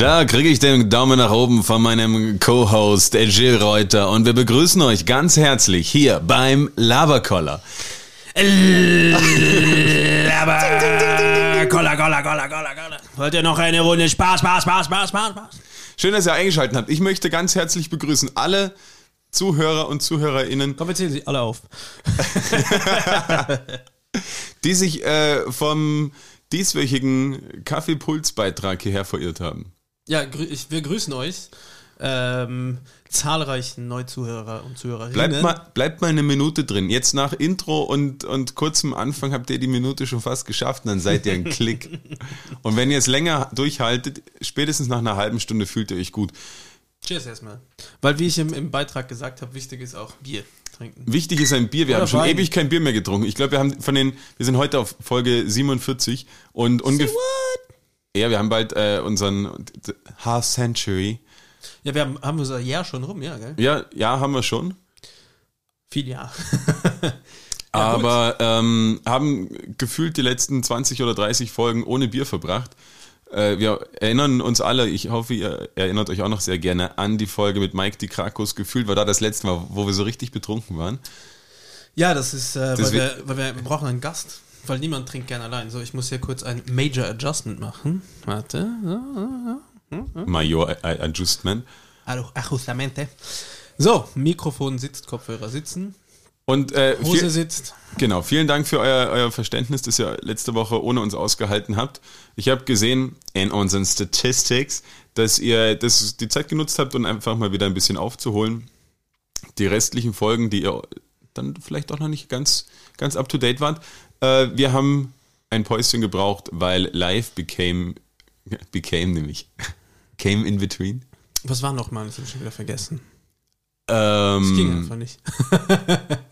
Da kriege ich den Daumen nach oben von meinem Co-Host Jill Reuter und wir begrüßen euch ganz herzlich hier beim Lavakoller. Lavakoller, Koller, Koller, Koller, Koller. Wollt ihr noch eine Runde Spaß, Spaß, Spaß, Spaß, Spaß, Spaß? Schön, dass ihr eingeschaltet habt. Ich möchte ganz herzlich begrüßen alle Zuhörer und Zuhörerinnen. Komm, wir zählen sie alle auf. die sich äh, vom dieswöchigen Kaffeepuls-Beitrag hierher verirrt haben. Ja, ich, wir grüßen euch. Ähm, zahlreichen Neuzuhörer und Zuhörerinnen. Bleibt mal, bleibt mal eine Minute drin. Jetzt nach Intro und, und kurzem Anfang habt ihr die Minute schon fast geschafft und dann seid ihr ein Klick. und wenn ihr es länger durchhaltet, spätestens nach einer halben Stunde fühlt ihr euch gut. Cheers erstmal. Weil, wie ich im, im Beitrag gesagt habe, wichtig ist auch Bier trinken. Wichtig ist ein Bier. Wir Oder haben schon Wein. ewig kein Bier mehr getrunken. Ich glaube, wir haben von den, wir sind heute auf Folge 47 und ungefähr. Ja, wir haben bald äh, unseren Half Century. Ja, wir haben, haben unser Jahr schon rum, ja, gell? Ja, ja, haben wir schon. Viel Jahr. ja, Aber ähm, haben gefühlt die letzten 20 oder 30 Folgen ohne Bier verbracht. Äh, wir erinnern uns alle, ich hoffe, ihr erinnert euch auch noch sehr gerne an die Folge mit Mike die Krakos. Gefühlt war da das letzte Mal, wo wir so richtig betrunken waren. Ja, das ist, äh, weil, wir, weil wir, wir brauchen einen Gast, weil niemand trinkt gerne allein. So, ich muss hier kurz ein Major Adjustment machen. Warte. Major Adjustment. Ajustamente. So, Mikrofon sitzt, Kopfhörer sitzen. Und äh, Hose viel, sitzt. Genau, vielen Dank für euer, euer Verständnis, das ihr letzte Woche ohne uns ausgehalten habt. Ich habe gesehen in unseren Statistics, dass ihr das, die Zeit genutzt habt, um einfach mal wieder ein bisschen aufzuholen. Die restlichen Folgen, die ihr dann vielleicht auch noch nicht ganz, ganz up to date wart. Äh, wir haben ein Päuschen gebraucht, weil live became, became nämlich, came in between. Was war nochmal? Ich habe schon wieder vergessen. Ähm, das ging einfach nicht.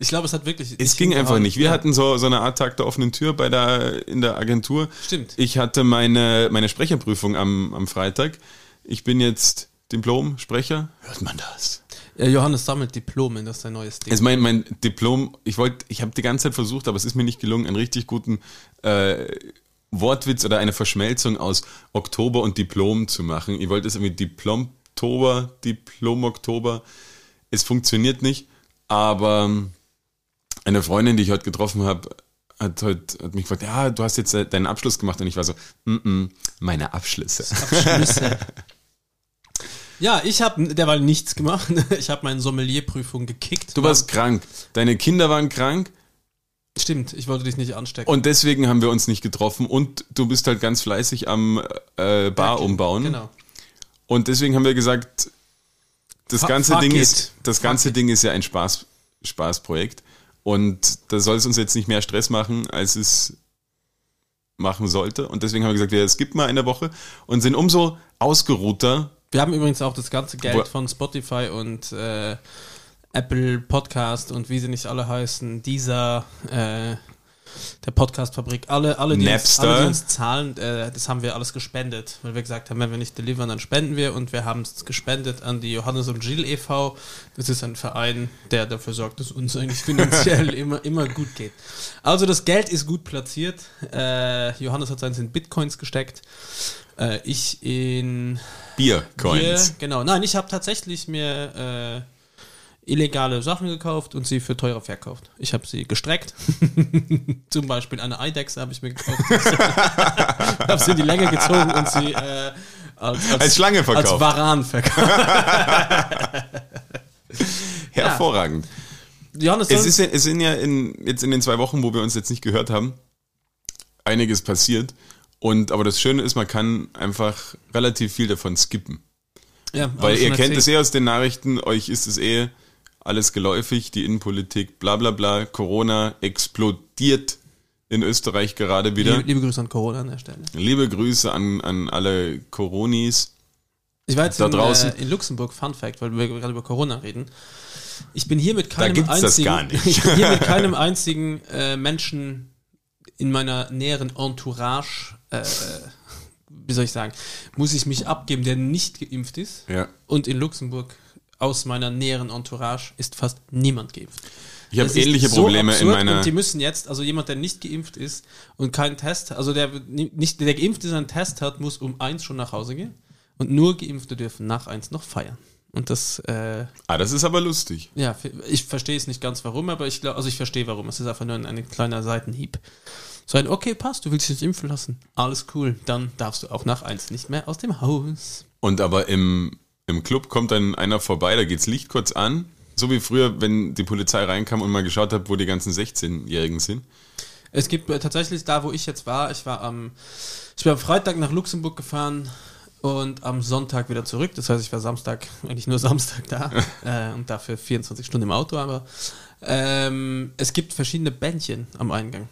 Ich glaube, es hat wirklich. Es ging einfach nicht. Wir ja. hatten so, so eine Art Tag der offenen Tür bei der, in der Agentur. Stimmt. Ich hatte meine, meine Sprecherprüfung am, am Freitag. Ich bin jetzt Diplom-Sprecher. Hört man das? Ja, Johannes sammelt Diplome, das ist ein neues Ding. Also mein, mein Diplom, ich wollte, ich habe die ganze Zeit versucht, aber es ist mir nicht gelungen, einen richtig guten äh, Wortwitz oder eine Verschmelzung aus Oktober und Diplom zu machen. Ich wollte es irgendwie Diplom-Oktober, Diplom-Oktober. Es funktioniert nicht, aber eine Freundin, die ich heute getroffen habe, hat, heute, hat mich gefragt, ja, du hast jetzt äh, deinen Abschluss gemacht und ich war so, mm -mm, meine Abschlüsse. Abschlüsse. ja, ich habe derweil nichts gemacht. Ich habe meine Sommelierprüfung gekickt. Du warst krank. Deine Kinder waren krank. Stimmt, ich wollte dich nicht anstecken. Und deswegen haben wir uns nicht getroffen und du bist halt ganz fleißig am äh, Bar umbauen. Genau. Und deswegen haben wir gesagt, das ganze Fuck Ding it. ist, das ganze Ding ist ja ein Spaß, Spaßprojekt. Und da soll es uns jetzt nicht mehr Stress machen, als es machen sollte. Und deswegen haben wir gesagt, wir skippen mal eine Woche und sind umso ausgeruhter. Wir haben übrigens auch das ganze Geld von Spotify und äh, Apple Podcast und wie sie nicht alle heißen, dieser äh, der Podcastfabrik, alle, alle, die uns, alle, die uns zahlen, äh, das haben wir alles gespendet, weil wir gesagt haben, wenn wir nicht delivern, dann spenden wir und wir haben es gespendet an die Johannes und Gilles e.V. Das ist ein Verein, der dafür sorgt, dass uns eigentlich finanziell immer, immer gut geht. Also das Geld ist gut platziert. Äh, Johannes hat seins in Bitcoins gesteckt. Äh, ich in Biercoins. Bier, genau. Nein, ich habe tatsächlich mir äh, illegale Sachen gekauft und sie für teurer verkauft. Ich habe sie gestreckt. Zum Beispiel eine Eidechse habe ich mir gekauft. habe sie in die Länge gezogen und sie äh, als, als, als, Schlange verkauft. Als Varan verkauft. Hervorragend. Ja. es, ist, es sind ja in, jetzt in den zwei Wochen, wo wir uns jetzt nicht gehört haben, einiges passiert. Und aber das Schöne ist, man kann einfach relativ viel davon skippen. Ja, Weil ihr kennt es eh aus den Nachrichten, euch ist es eh alles geläufig, die Innenpolitik, bla bla bla, Corona explodiert in Österreich gerade wieder. Liebe, liebe Grüße an Corona an der Stelle. Liebe Grüße an, an alle Coronis. Ich war jetzt da in, draußen. Äh, in Luxemburg, Fun Fact, weil wir gerade über Corona reden. Ich bin hier mit keinem einzigen, ich bin hier mit keinem einzigen äh, Menschen in meiner näheren Entourage, äh, wie soll ich sagen, muss ich mich abgeben, der nicht geimpft ist. Ja. Und in Luxemburg aus meiner näheren Entourage ist fast niemand geimpft. Ich habe ähnliche so Probleme in meiner. Und die müssen jetzt, also jemand, der nicht geimpft ist und keinen Test, also der nicht, der geimpft ist, einen Test hat, muss um eins schon nach Hause gehen. Und nur Geimpfte dürfen nach eins noch feiern. Und das. Äh, ah, das ist aber lustig. Ja, ich verstehe es nicht ganz warum, aber ich glaube, also ich verstehe warum. Es ist einfach nur ein, ein kleiner Seitenhieb. So ein, okay, passt, du willst dich impfen lassen. Alles cool. Dann darfst du auch nach eins nicht mehr aus dem Haus. Und aber im, im Club kommt dann einer vorbei, da geht's Licht kurz an. So wie früher, wenn die Polizei reinkam und mal geschaut hat, wo die ganzen 16-Jährigen sind. Es gibt äh, tatsächlich da, wo ich jetzt war, ich war am, ich bin am Freitag nach Luxemburg gefahren und am Sonntag wieder zurück. Das heißt, ich war Samstag, eigentlich nur Samstag da äh, und dafür 24 Stunden im Auto. Aber ähm, es gibt verschiedene Bändchen am Eingang.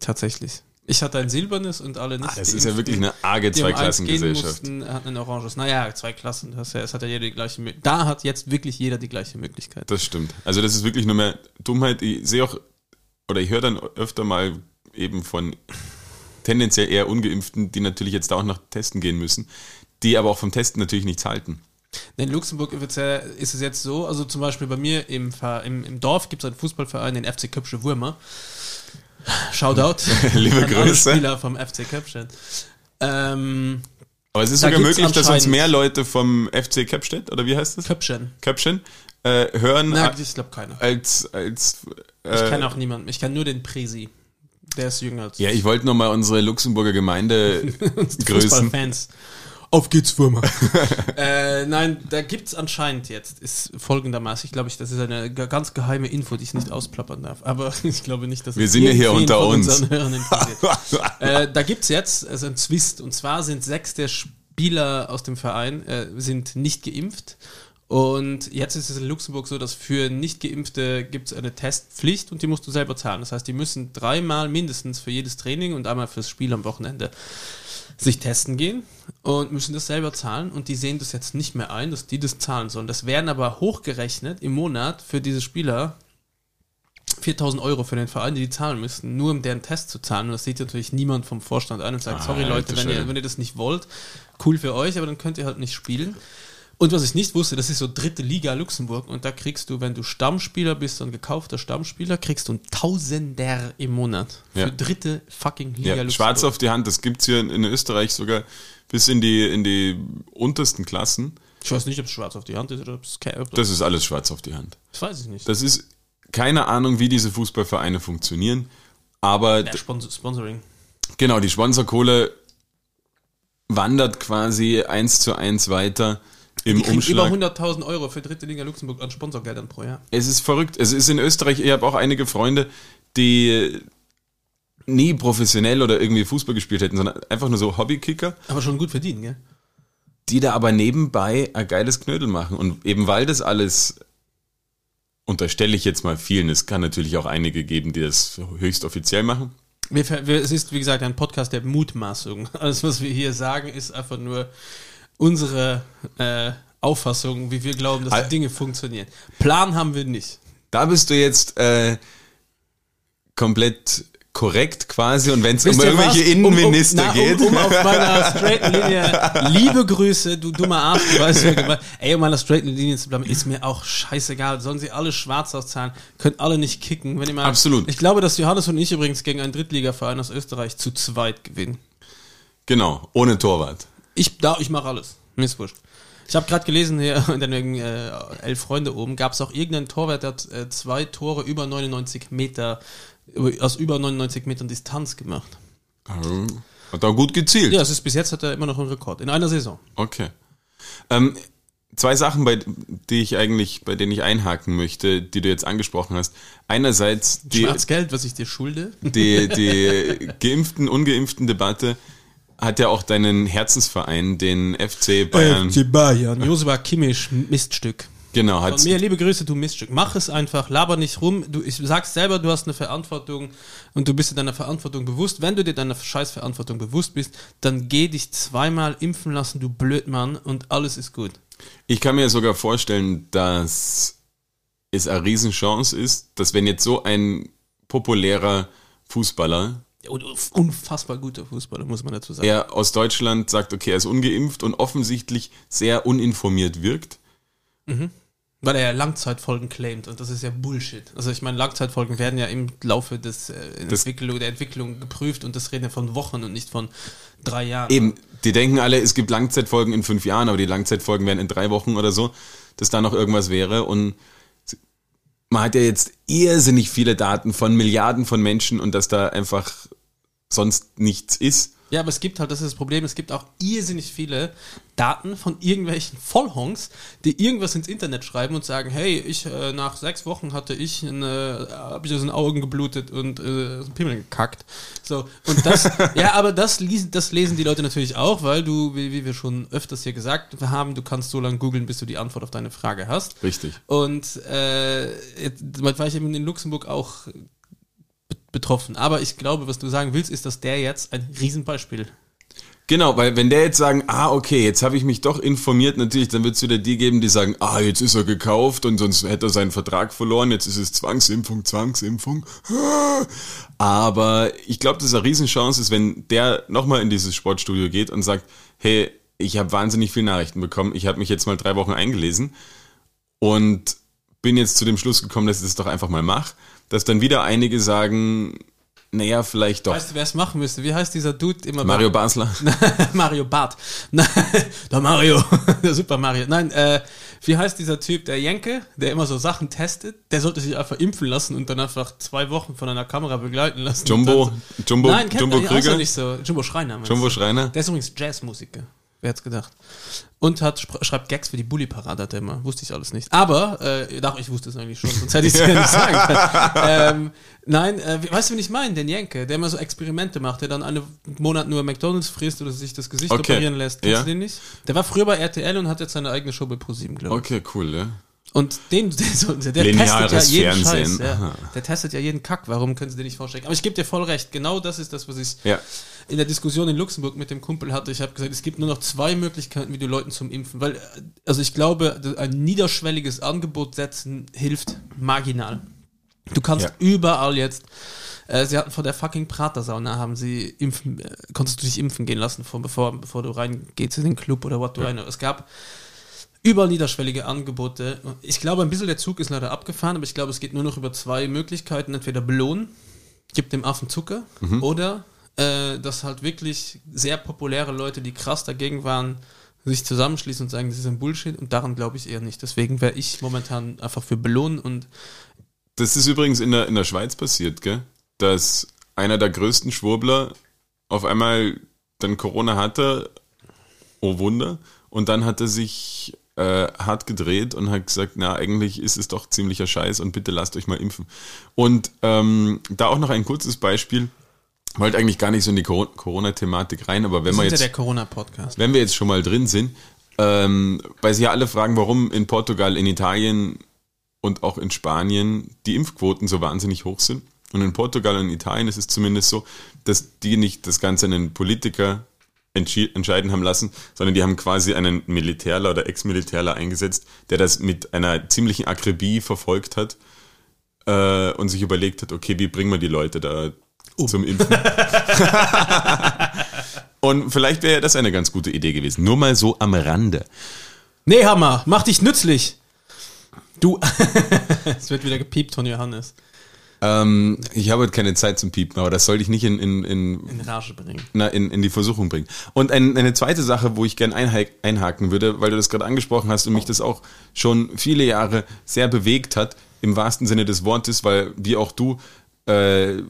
Tatsächlich. Ich hatte ein silbernes und alle nicht. Ah, das ist ja wirklich eine arge Zweiklassengesellschaft. hat ein oranges. Naja, zwei Klassen. Das, es hat ja jeder die gleiche Da hat jetzt wirklich jeder die gleiche Möglichkeit. Das stimmt. Also das ist wirklich nur mehr Dummheit. Ich sehe auch, oder ich höre dann öfter mal eben von tendenziell eher Ungeimpften, die natürlich jetzt da auch noch testen gehen müssen, die aber auch vom Testen natürlich nichts halten. In Luxemburg ist es jetzt so, also zum Beispiel bei mir im, im, im Dorf gibt es einen Fußballverein, den FC Köpsche Würmer. Shoutout. Liebe Grüße. Spieler vom FC Köpschen. Ähm, aber es ist sogar möglich, dass uns mehr Leute vom FC Köpstedt, oder wie heißt das? Köpschen. Köpschen, äh, hören. Na, ich glaube keiner. Als, als, äh, ich kenne auch niemanden. Ich kenne nur den Presi. Der ist jünger als Ja, ich wollte nochmal unsere Luxemburger Gemeinde grüßen. Fans. Auf geht's, Firma. äh, nein, da gibt's anscheinend jetzt, ist folgendermaßen, ich glaube, ich, das ist eine ganz geheime Info, die ich nicht ausplappern darf, aber ich glaube nicht, dass Wir sind ja hier unter uns. äh, da gibt's jetzt also ein Zwist, und zwar sind sechs der Spieler aus dem Verein äh, sind nicht geimpft und jetzt ist es in Luxemburg so, dass für Nicht-Geimpfte gibt es eine Testpflicht und die musst du selber zahlen. Das heißt, die müssen dreimal mindestens für jedes Training und einmal fürs Spiel am Wochenende sich testen gehen und müssen das selber zahlen und die sehen das jetzt nicht mehr ein, dass die das zahlen sollen. Das werden aber hochgerechnet im Monat für diese Spieler 4000 Euro für den Verein, die die zahlen müssten, nur um deren Test zu zahlen. Und das sieht natürlich niemand vom Vorstand ein und sagt, ah, sorry Leute, wenn ihr, wenn ihr das nicht wollt, cool für euch, aber dann könnt ihr halt nicht spielen. Und was ich nicht wusste, das ist so dritte Liga Luxemburg und da kriegst du, wenn du Stammspieler bist, ein gekaufter Stammspieler, kriegst du ein Tausender im Monat für ja. dritte fucking Liga ja, Luxemburg. Schwarz auf die Hand, das gibt es hier in Österreich sogar bis in die, in die untersten Klassen. Ich weiß nicht, ob es schwarz auf die Hand ist oder ob es Das ist alles schwarz auf die Hand. Das weiß ich nicht. Das ist keine Ahnung, wie diese Fußballvereine funktionieren, aber. Ja, Sponsor Sponsoring. Genau, die Sponsorkohle wandert quasi eins zu eins weiter im die Umschlag. Über 100.000 Euro für dritte Liga Luxemburg an Sponsorgeldern pro Jahr. Es ist verrückt. Es ist in Österreich, ich habe auch einige Freunde, die nie professionell oder irgendwie Fußball gespielt hätten, sondern einfach nur so Hobbykicker. Aber schon gut verdienen, gell? Die da aber nebenbei ein geiles Knödel machen. Und eben weil das alles, unterstelle ich jetzt mal vielen, es kann natürlich auch einige geben, die das höchst offiziell machen. Wir, wir, es ist, wie gesagt, ein Podcast der Mutmaßung. Alles, was wir hier sagen, ist einfach nur unsere äh, Auffassung, wie wir glauben, dass die Dinge funktionieren. Plan haben wir nicht. Da bist du jetzt äh, komplett korrekt quasi und wenn es um irgendwelche was? Innenminister um, um, na, geht. Um, um, auf meiner straighten Linie, liebe Grüße, du dummer Arsch, du weißt ja, ey, um meiner straighten Linie zu bleiben, ist mir auch scheißegal. Sollen sie alle schwarz auszahlen, könnt alle nicht kicken. Wenn ihr mal, Absolut. Ich glaube, dass Johannes und ich übrigens gegen einen Drittligaverein aus Österreich zu zweit gewinnen. Genau, ohne Torwart. Ich, da, ich mache alles. Mir ist wurscht. Ich habe gerade gelesen, hier in den äh, elf Freunde oben gab es auch irgendeinen Torwart, der hat äh, zwei Tore über 99 Meter, aus über 99 Metern Distanz gemacht. Also, hat er gut gezielt. Ja, es ist bis jetzt hat er immer noch einen Rekord in einer Saison. Okay. Ähm, zwei Sachen, bei die ich eigentlich, bei denen ich einhaken möchte, die du jetzt angesprochen hast. Einerseits die Schwarzgeld, was ich dir schulde. Die, die geimpften, ungeimpften Debatte hat ja auch deinen Herzensverein, den FC Bayern. FC Bayern. Josua Kimmich, Miststück. Genau. Von mir liebe Grüße, du Miststück. Mach es einfach, laber nicht rum. Du, ich sag's selber, du hast eine Verantwortung und du bist dir deiner Verantwortung bewusst. Wenn du dir deiner Scheißverantwortung bewusst bist, dann geh dich zweimal impfen lassen, du Blödmann, und alles ist gut. Ich kann mir sogar vorstellen, dass es eine Riesenchance ist, dass wenn jetzt so ein populärer Fußballer unfassbar guter Fußballer, muss man dazu sagen. Er aus Deutschland sagt, okay, er ist ungeimpft und offensichtlich sehr uninformiert wirkt. Mhm. Weil er ja Langzeitfolgen claimt und das ist ja Bullshit. Also ich meine, Langzeitfolgen werden ja im Laufe des, äh, Entwicklung, der Entwicklung geprüft und das reden ja von Wochen und nicht von drei Jahren. Eben, die denken alle, es gibt Langzeitfolgen in fünf Jahren, aber die Langzeitfolgen werden in drei Wochen oder so, dass da noch irgendwas wäre und man hat ja jetzt irrsinnig viele Daten von Milliarden von Menschen und dass da einfach sonst nichts ist. Ja, aber es gibt halt, das ist das Problem, es gibt auch irrsinnig viele Daten von irgendwelchen Vollhongs, die irgendwas ins Internet schreiben und sagen, hey, ich äh, nach sechs Wochen hatte ich eine, habe ich aus den Augen geblutet und äh, Pimmel gekackt. So, und das, ja, aber das, das lesen die Leute natürlich auch, weil du, wie, wie wir schon öfters hier gesagt haben, du kannst so lange googeln, bis du die Antwort auf deine Frage hast. Richtig. Und äh, jetzt war ich eben in Luxemburg auch betroffen. Aber ich glaube, was du sagen willst, ist, dass der jetzt ein Riesenbeispiel Genau, weil wenn der jetzt sagen, ah, okay, jetzt habe ich mich doch informiert, natürlich, dann wird es wieder die geben, die sagen, ah, jetzt ist er gekauft und sonst hätte er seinen Vertrag verloren, jetzt ist es Zwangsimpfung, Zwangsimpfung. Aber ich glaube, dass eine Riesenchance ist, wenn der nochmal in dieses Sportstudio geht und sagt, hey, ich habe wahnsinnig viele Nachrichten bekommen, ich habe mich jetzt mal drei Wochen eingelesen und bin jetzt zu dem Schluss gekommen, dass ich das doch einfach mal mache dass dann wieder einige sagen, naja, vielleicht doch. Weißt du, wer es machen müsste? Wie heißt dieser Dude immer? Mario Basler. Mario Bart. der Mario. der Super Mario. Nein, äh, wie heißt dieser Typ? Der Jenke, der immer so Sachen testet. Der sollte sich einfach impfen lassen und dann einfach zwei Wochen von einer Kamera begleiten lassen. Jumbo, Jumbo, Nein, Jumbo Krüger. nicht so. Jumbo Schreiner. Jumbo Schreiner. Der ist übrigens Jazzmusiker. Wer hätte gedacht? Und hat, schreibt Gags für die Bully-Parade, hat er immer. Wusste ich alles nicht. Aber, äh, doch, ich wusste es eigentlich schon, sonst hätte ich es ja nicht sagen können. ähm, nein, äh, weißt du, wen ich meine? Den Jenke, der immer so Experimente macht, der dann einen Monat nur McDonalds frisst oder sich das Gesicht okay. operieren lässt. Kennst ja. du den nicht? Der war früher bei RTL und hat jetzt seine eigene Show bei ProSieben, glaube ich. Okay, cool, ja. Und den, der, der testet ja jeden Fernsehen. Scheiß. Ja. Der testet ja jeden Kack. Warum können sie den nicht vorstellen? Aber ich gebe dir voll recht. Genau das ist das, was ich ja. in der Diskussion in Luxemburg mit dem Kumpel hatte. Ich habe gesagt, es gibt nur noch zwei Möglichkeiten, wie du Leuten zum Impfen. Weil, also ich glaube, ein niederschwelliges Angebot setzen hilft marginal. Du kannst ja. überall jetzt. Äh, sie hatten vor der fucking Pratersauna haben sie impfen, äh, konntest du dich impfen gehen lassen, vor, bevor, bevor du reingehst in den Club oder what du ja. rein. Es gab über niederschwellige Angebote. Ich glaube, ein bisschen der Zug ist leider abgefahren, aber ich glaube, es geht nur noch über zwei Möglichkeiten. Entweder belohnen, gibt dem Affen Zucker, mhm. oder äh, dass halt wirklich sehr populäre Leute, die krass dagegen waren, sich zusammenschließen und sagen, das ist ein Bullshit und daran glaube ich eher nicht. Deswegen wäre ich momentan einfach für belohnen und. Das ist übrigens in der, in der Schweiz passiert, gell? Dass einer der größten Schwurbler auf einmal dann Corona hatte, oh Wunder, und dann hat er sich äh, hart gedreht und hat gesagt, na, eigentlich ist es doch ziemlicher Scheiß und bitte lasst euch mal impfen. Und ähm, da auch noch ein kurzes Beispiel. Wollte eigentlich gar nicht so in die Corona-Thematik rein, aber wenn wir jetzt. Ja der Corona-Podcast. Wenn wir jetzt schon mal drin sind, ähm, weil sie ja alle fragen, warum in Portugal, in Italien und auch in Spanien die Impfquoten so wahnsinnig hoch sind. Und in Portugal und in Italien ist es zumindest so, dass die nicht das Ganze einen Politiker entscheiden haben lassen, sondern die haben quasi einen Militärler oder Ex-Militärler eingesetzt, der das mit einer ziemlichen Akribie verfolgt hat äh, und sich überlegt hat, okay, wie bringen wir die Leute da um. zum Impfen? und vielleicht wäre das eine ganz gute Idee gewesen. Nur mal so am Rande. Nee, Hammer, mach dich nützlich. Du. es wird wieder gepiept von Johannes. Ähm, ich habe keine Zeit zum Piepen, aber das sollte ich nicht in, in, in, in Rage bringen. Na, in, in die Versuchung bringen. Und ein, eine zweite Sache, wo ich gerne einhaken würde, weil du das gerade angesprochen hast und mich das auch schon viele Jahre sehr bewegt hat, im wahrsten Sinne des Wortes, weil wie auch du, äh,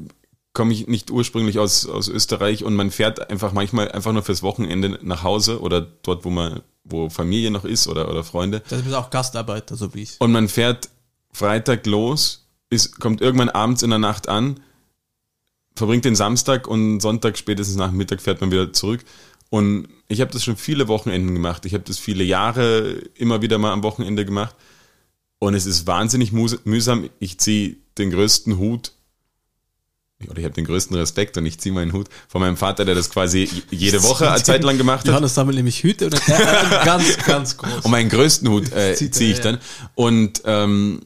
komme ich nicht ursprünglich aus, aus Österreich und man fährt einfach manchmal einfach nur fürs Wochenende nach Hause oder dort, wo man, wo Familie noch ist oder, oder Freunde. Das ist auch Gastarbeiter, so wie ich. Und man fährt Freitag los ist, kommt irgendwann abends in der Nacht an, verbringt den Samstag und Sonntag spätestens nach Mittag fährt man wieder zurück. Und ich habe das schon viele Wochenenden gemacht. Ich habe das viele Jahre immer wieder mal am Wochenende gemacht. Und es ist wahnsinnig mühsam. Ich ziehe den größten Hut, oder ich habe den größten Respekt und ich ziehe meinen Hut von meinem Vater, der das quasi jede Woche eine Zeit lang gemacht hat. Johannes sammelt nämlich Hüte oder ganz, ganz groß. Und meinen größten Hut äh, ziehe ich dann. Und ähm,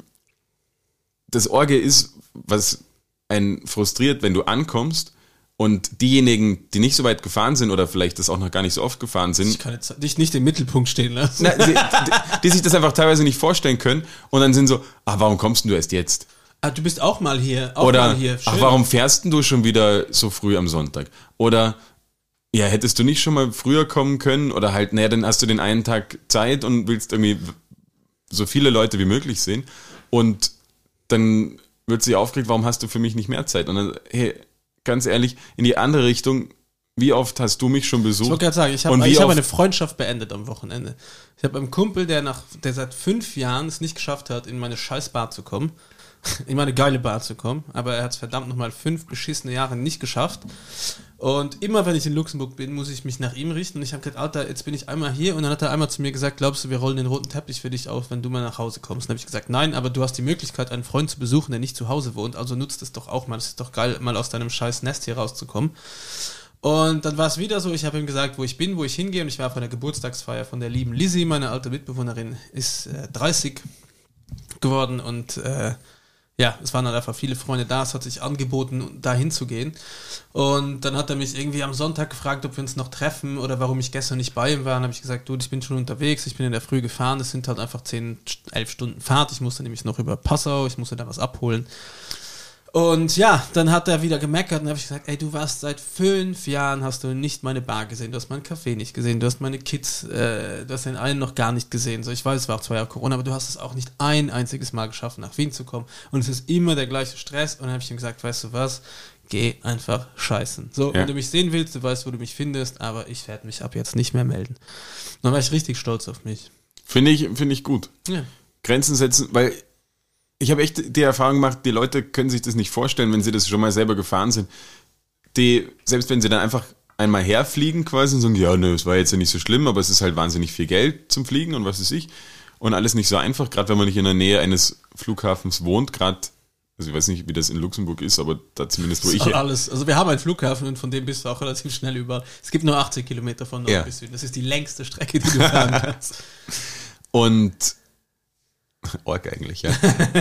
das Orge ist, was einen frustriert, wenn du ankommst Und diejenigen, die nicht so weit gefahren sind oder vielleicht das auch noch gar nicht so oft gefahren sind. Ich kann jetzt dich nicht im Mittelpunkt stehen lassen. Na, die, die, die, sich das einfach teilweise nicht vorstellen können und dann sind so, ah, warum kommst du erst jetzt? Ah, du bist auch mal hier. Auch oder, mal hier. ach, warum fährst du schon wieder so früh am Sonntag? Oder, ja, hättest du nicht schon mal früher kommen können? Oder halt, naja, dann hast du den einen Tag Zeit und willst irgendwie so viele Leute wie möglich sehen. Und dann wird sie aufgeregt, warum hast du für mich nicht mehr Zeit? Und dann, hey, ganz ehrlich, in die andere Richtung, wie oft hast du mich schon besucht? Ich wollte gerade sagen, ich habe hab eine Freundschaft beendet am Wochenende. Ich habe einen Kumpel, der nach, der seit fünf Jahren es nicht geschafft hat, in meine scheiß Bar zu kommen, in meine geile Bar zu kommen, aber er hat es verdammt nochmal fünf beschissene Jahre nicht geschafft. Und immer wenn ich in Luxemburg bin, muss ich mich nach ihm richten. Und ich habe gesagt, Alter, jetzt bin ich einmal hier. Und dann hat er einmal zu mir gesagt, glaubst du, wir rollen den roten Teppich für dich auf, wenn du mal nach Hause kommst? Dann habe ich gesagt, nein, aber du hast die Möglichkeit, einen Freund zu besuchen, der nicht zu Hause wohnt. Also nutzt es doch auch mal. Es ist doch geil, mal aus deinem scheiß Nest hier rauszukommen. Und dann war es wieder so, ich habe ihm gesagt, wo ich bin, wo ich hingehe. Und ich war auf einer Geburtstagsfeier von der lieben Lizzie, meine alte Mitbewohnerin, ist äh, 30 geworden und äh, ja, es waren halt einfach viele Freunde da, es hat sich angeboten, da hinzugehen. Und dann hat er mich irgendwie am Sonntag gefragt, ob wir uns noch treffen oder warum ich gestern nicht bei ihm war. Dann habe ich gesagt, du, ich bin schon unterwegs, ich bin in der Früh gefahren, es sind halt einfach 10, 11 Stunden Fahrt. Ich musste nämlich noch über Passau, ich musste da was abholen. Und ja, dann hat er wieder gemeckert und habe ich gesagt, ey, du warst seit fünf Jahren, hast du nicht meine Bar gesehen, du hast meinen Café nicht gesehen, du hast meine Kids, äh, du hast den einen noch gar nicht gesehen. So, ich weiß, es war auch zwei Jahre Corona, aber du hast es auch nicht ein einziges Mal geschafft, nach Wien zu kommen. Und es ist immer der gleiche Stress. Und dann habe ich ihm gesagt, weißt du was, geh einfach scheißen. So, ja. wenn du mich sehen willst, du weißt, wo du mich findest, aber ich werde mich ab jetzt nicht mehr melden. dann war ich richtig stolz auf mich. Finde ich, finde ich gut. Ja. Grenzen setzen, weil ich habe echt die Erfahrung gemacht, die Leute können sich das nicht vorstellen, wenn sie das schon mal selber gefahren sind. Die, selbst wenn sie dann einfach einmal herfliegen quasi und sagen, ja, nö, es war jetzt ja nicht so schlimm, aber es ist halt wahnsinnig viel Geld zum Fliegen und was weiß ich. Und alles nicht so einfach, gerade wenn man nicht in der Nähe eines Flughafens wohnt, gerade, also ich weiß nicht, wie das in Luxemburg ist, aber da zumindest, wo ich. Alles. Also wir haben einen Flughafen und von dem bist du auch relativ schnell über. Es gibt nur 80 Kilometer von Nord ja. bis Süden. Das ist die längste Strecke, die du fahren kannst. und Org eigentlich, ja.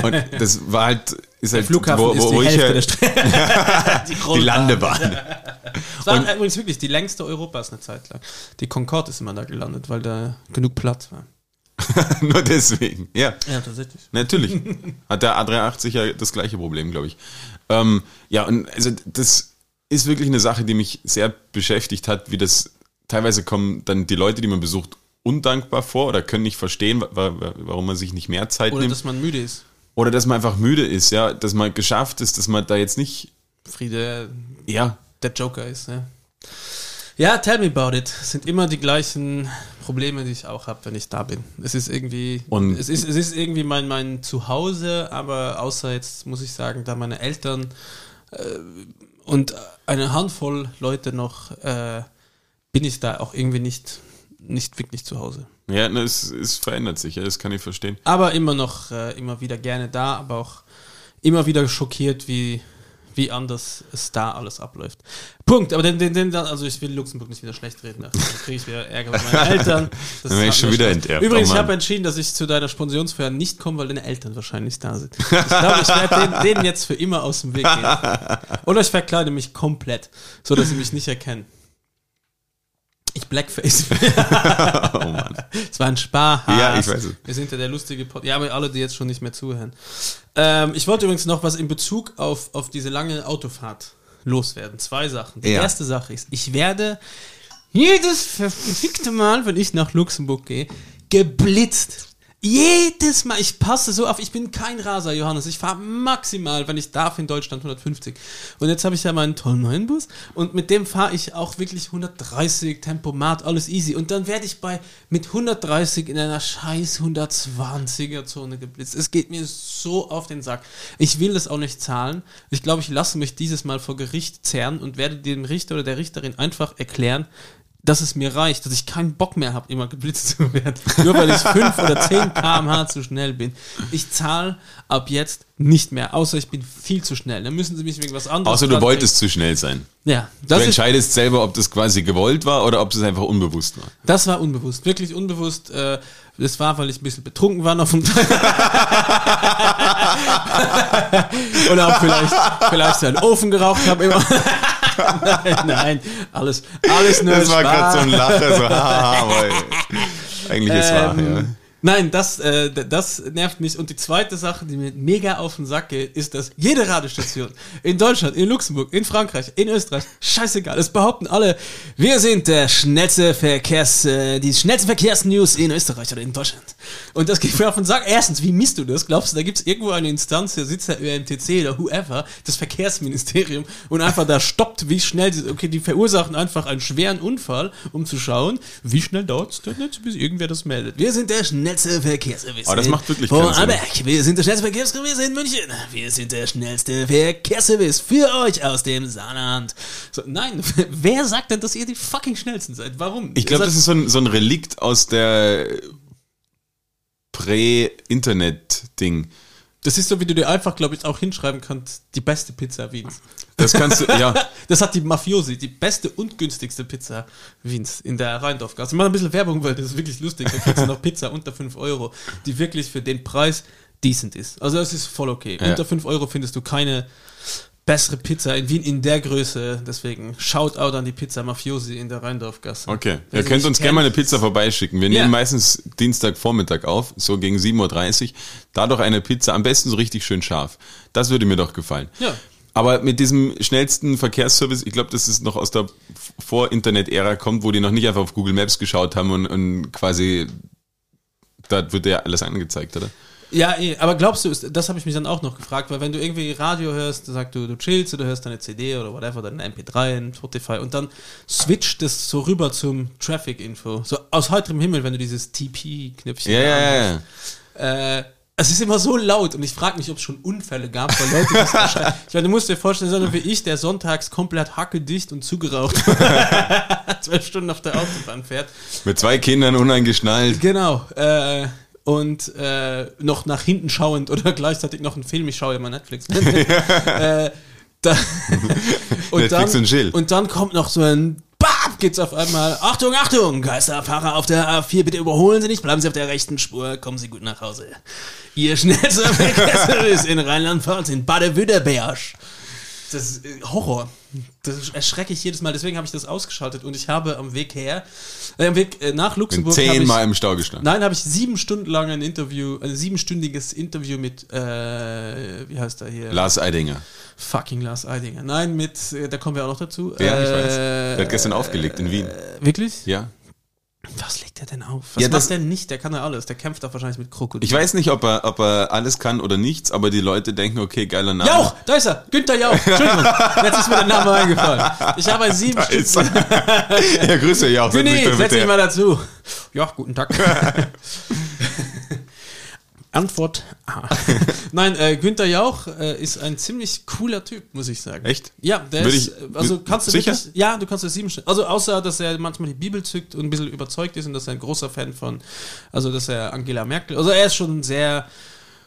Und das war halt, ist halt, Flughafen wo, wo, wo ist die Hälfte ich halt, die, die, Landebahn. Das war und, übrigens wirklich die längste Europas eine Zeit lang. Die Concorde ist immer da gelandet, weil da genug Platz war. Nur deswegen, ja. Ja, tatsächlich. Natürlich. Hat der A380 ja das gleiche Problem, glaube ich. Ähm, ja, und also das ist wirklich eine Sache, die mich sehr beschäftigt hat, wie das teilweise kommen dann die Leute, die man besucht, undankbar vor oder können nicht verstehen, warum man sich nicht mehr Zeit oder nimmt. Oder dass man müde ist. Oder dass man einfach müde ist, ja, dass man geschafft ist, dass man da jetzt nicht. Friede, ja. der Joker ist, ja. Ja, tell me about it. Es sind immer die gleichen Probleme, die ich auch habe, wenn ich da bin. Es ist irgendwie, und es ist, es ist irgendwie mein, mein Zuhause, aber außer jetzt muss ich sagen, da meine Eltern äh, und eine Handvoll Leute noch, äh, bin ich da auch irgendwie nicht nicht wirklich zu Hause. Ja, ne, es, es verändert sich, ja, das kann ich verstehen. Aber immer noch, äh, immer wieder gerne da, aber auch immer wieder schockiert, wie, wie anders es da alles abläuft. Punkt. Aber den, den, den, also ich will Luxemburg nicht wieder schlecht reden. Da kriege ich wieder Ärger mit meinen Eltern. Das Dann ich schon wieder enterbt. Übrigens, oh ich habe entschieden, dass ich zu deiner Sponsionsfeier nicht komme, weil deine Eltern wahrscheinlich da sind. Ich glaube, ich werde denen, jetzt für immer aus dem Weg gehen. Oder ich verkleide mich komplett, so dass sie mich nicht erkennen. Ich Blackface. oh Mann. Es war ein Spaß. Ja, ich weiß es. Wir sind ja der lustige Pod Ja, aber alle, die jetzt schon nicht mehr zuhören. Ähm, ich wollte übrigens noch was in Bezug auf, auf diese lange Autofahrt loswerden. Zwei Sachen. Die ja. erste Sache ist, ich werde jedes verfickte Mal, wenn ich nach Luxemburg gehe, geblitzt. Jedes Mal, ich passe so auf, ich bin kein Raser, Johannes. Ich fahre maximal, wenn ich darf, in Deutschland 150. Und jetzt habe ich ja meinen tollen neuen Bus und mit dem fahre ich auch wirklich 130, Tempomat, alles easy. Und dann werde ich bei mit 130 in einer scheiß 120er Zone geblitzt. Es geht mir so auf den Sack. Ich will das auch nicht zahlen. Ich glaube, ich lasse mich dieses Mal vor Gericht zerren und werde dem Richter oder der Richterin einfach erklären, dass es mir reicht, dass ich keinen Bock mehr habe, immer geblitzt zu werden. Nur weil ich 5 oder 10 km/h zu schnell bin. Ich zahle ab jetzt nicht mehr, außer ich bin viel zu schnell. Dann müssen sie mich wegen was anderes. Außer du wolltest kriegen. zu schnell sein. Ja. du entscheidest selber, ob das quasi gewollt war oder ob es einfach unbewusst war. Das war unbewusst, wirklich unbewusst. Äh, das war, weil ich ein bisschen betrunken war auf dem Tag. Oder auch vielleicht, vielleicht einen Ofen geraucht habe immer. Nein, nein, alles, alles nur Das war gerade so ein Lacher, so haha, aber eigentlich ist es wahr, Ähm, ja. Nein, das, äh, das nervt mich. Und die zweite Sache, die mir mega auf den Sack geht, ist, dass jede Radiostation in Deutschland, in Luxemburg, in Frankreich, in Österreich, scheißegal, es behaupten alle, wir sind der schnellste Verkehrs, äh, die schnellste Verkehrsnews in Österreich oder in Deutschland. Und das geht mir auf den Sack. Erstens, wie misst du das? Glaubst du, da gibt es irgendwo eine Instanz, da sitzt der ÖMTC oder whoever, das Verkehrsministerium, und einfach da stoppt, wie schnell, die, okay, die verursachen einfach einen schweren Unfall, um zu schauen, wie schnell dauert es denn jetzt, bis irgendwer das meldet. Wir sind der schnellste Verkehrsservice. Aber das macht wirklich. Aberg. Wir sind der schnellste Verkehrsservice in München. Wir sind der schnellste Verkehrsservice für euch aus dem Saarland. So, nein, wer sagt denn, dass ihr die fucking schnellsten seid? Warum? Ich glaube, das ist so ein, so ein Relikt aus der Prä-Internet-Ding. Das ist so, wie du dir einfach, glaube ich, auch hinschreiben kannst, die beste Pizza Wiens. Das kannst du, ja. Das hat die Mafiosi, die beste und günstigste Pizza Wiens in der Rheindorfgasse. Ich mache ein bisschen Werbung, weil das ist wirklich lustig. Da kriegst du noch Pizza unter 5 Euro, die wirklich für den Preis decent ist. Also das ist voll okay. Ja. Unter 5 Euro findest du keine bessere Pizza in Wien in der Größe. Deswegen Shoutout an die Pizza Mafiosi in der Rheindorfgasse. Okay. Wer Ihr könnt uns gerne mal eine Pizza vorbeischicken. Wir Ja. nehmen meistens Dienstagvormittag auf, so gegen 7.30 Uhr. Da doch eine Pizza, am besten so richtig schön scharf. Das würde mir doch gefallen. Ja. Aber mit diesem schnellsten Verkehrsservice, ich glaube, dass es noch aus der Vor-Internet-Ära kommt, wo die noch nicht einfach auf Google Maps geschaut haben und, und quasi, da wird ja alles angezeigt, oder? Ja, eh, aber glaubst du, das habe ich mich dann auch noch gefragt, weil wenn du irgendwie Radio hörst, sagst du, du chillst oder hörst deine CD oder whatever, deine MP3 in Spotify und dann switcht es so rüber zum Traffic-Info. So aus heiterem Himmel, wenn du dieses TP-Knöpfchen Ja, ja, ja, anhast. ja. Äh, es ist immer so laut und ich frage mich, ob es schon Unfälle gab, weil Leute das erschrecken. Ich meine, du musst dir vorstellen, so wie ich, der sonntags komplett hackedicht und zugeraucht zwölf Stunden auf der Autobahn fährt. Mit zwei Kindern uneingeschnallt. Genau. Äh, und äh, noch nach hinten schauend oder gleichzeitig noch einen Film, ich schaue ja mal Netflix. äh, da, und, Netflix dann, und Chill. und dann kommt noch so ein BAM, geht's auf einmal. Achtung, Achtung, Geisterfahrer auf der A4, bitte überholen Sie nicht, bleiben Sie auf der rechten Spur, kommen Sie gut nach Hause. Ihr schnellster Verkehrsservice in Rheinland-Pfalz, in Baden-Württemberg. Das ist äh, Horror. Das erschrecke ich jedes Mal. Deswegen habe ich das ausgeschaltet und ich habe am Weg her, äh, am Weg äh, nach Bin Luxemburg. ich- zehnmal im Stau gestanden. Nein, habe ich sieben Stunden lang ein Interview, ein siebenstündiges Interview mit, äh, wie heißt er hier? Lars Eidinger. Fucking Lars Eidinger. Nein, mit, äh, da kommen wir auch noch dazu. Ja, ich Äh, weiß. Der hat gestern aufgelegt in Wien. Wirklich? Ja. Was legt er denn auf? Was Ja, macht das- der nicht? Der kann ja alles. Der kämpft doch wahrscheinlich mit Krokodilen. Ich weiß nicht, ob er, ob er alles kann oder nichts, aber die Leute denken, okay, geiler Name. Jauch, da ist er. Günther Jauch. Entschuldigung. Jetzt ist mir der Name eingefallen. Ich habe ein sieben Da ist er. Stunden. ja, grüße Jauch. setz dich Günni, da setz dich mal dazu. Ja, guten Tag. Antwort A. Nein, äh, Günther Jauch äh, ist ein ziemlich cooler Typ, muss ich sagen. Echt? Ja, der Würde ist, ich- äh, also kannst du sicher? wirklich, ja, du kannst das sieben also außer, dass er manchmal die Bibel zückt und ein bisschen überzeugt ist und dass er ein großer Fan von, also dass er Angela Merkel, also er ist schon sehr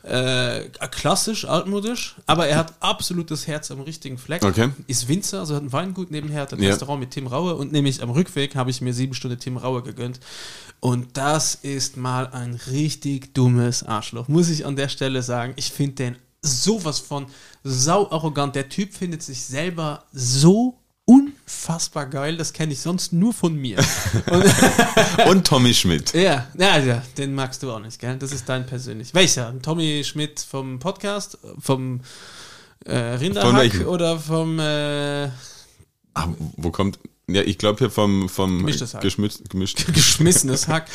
äh, klassisch, altmodisch, aber er hat absolut das Herz am richtigen Fleck. Okay. Ist Winzer, also hat ein Weingut nebenher, hat ein Ja. Restaurant mit Tim Raue und nämlich am Rückweg habe ich mir sieben Stunden Tim Raue gegönnt. Und das ist mal ein richtig dummes Arschloch, muss ich an der Stelle sagen. Ich finde den sowas von sau arrogant. Der Typ findet sich selber so unfassbar geil, das kenne ich sonst nur von mir. Und, Und Tommy Schmidt. ja, ja, ja, den magst du auch nicht, gell? Das ist dein persönlich. Welcher? Tommy Schmidt vom Podcast, vom äh, Rinderhack welchem? oder vom äh, Ah, wo kommt. Ja, ich glaube hier vom, vom Gemischtes Hack. Geschmiss, geschmissenes Hack?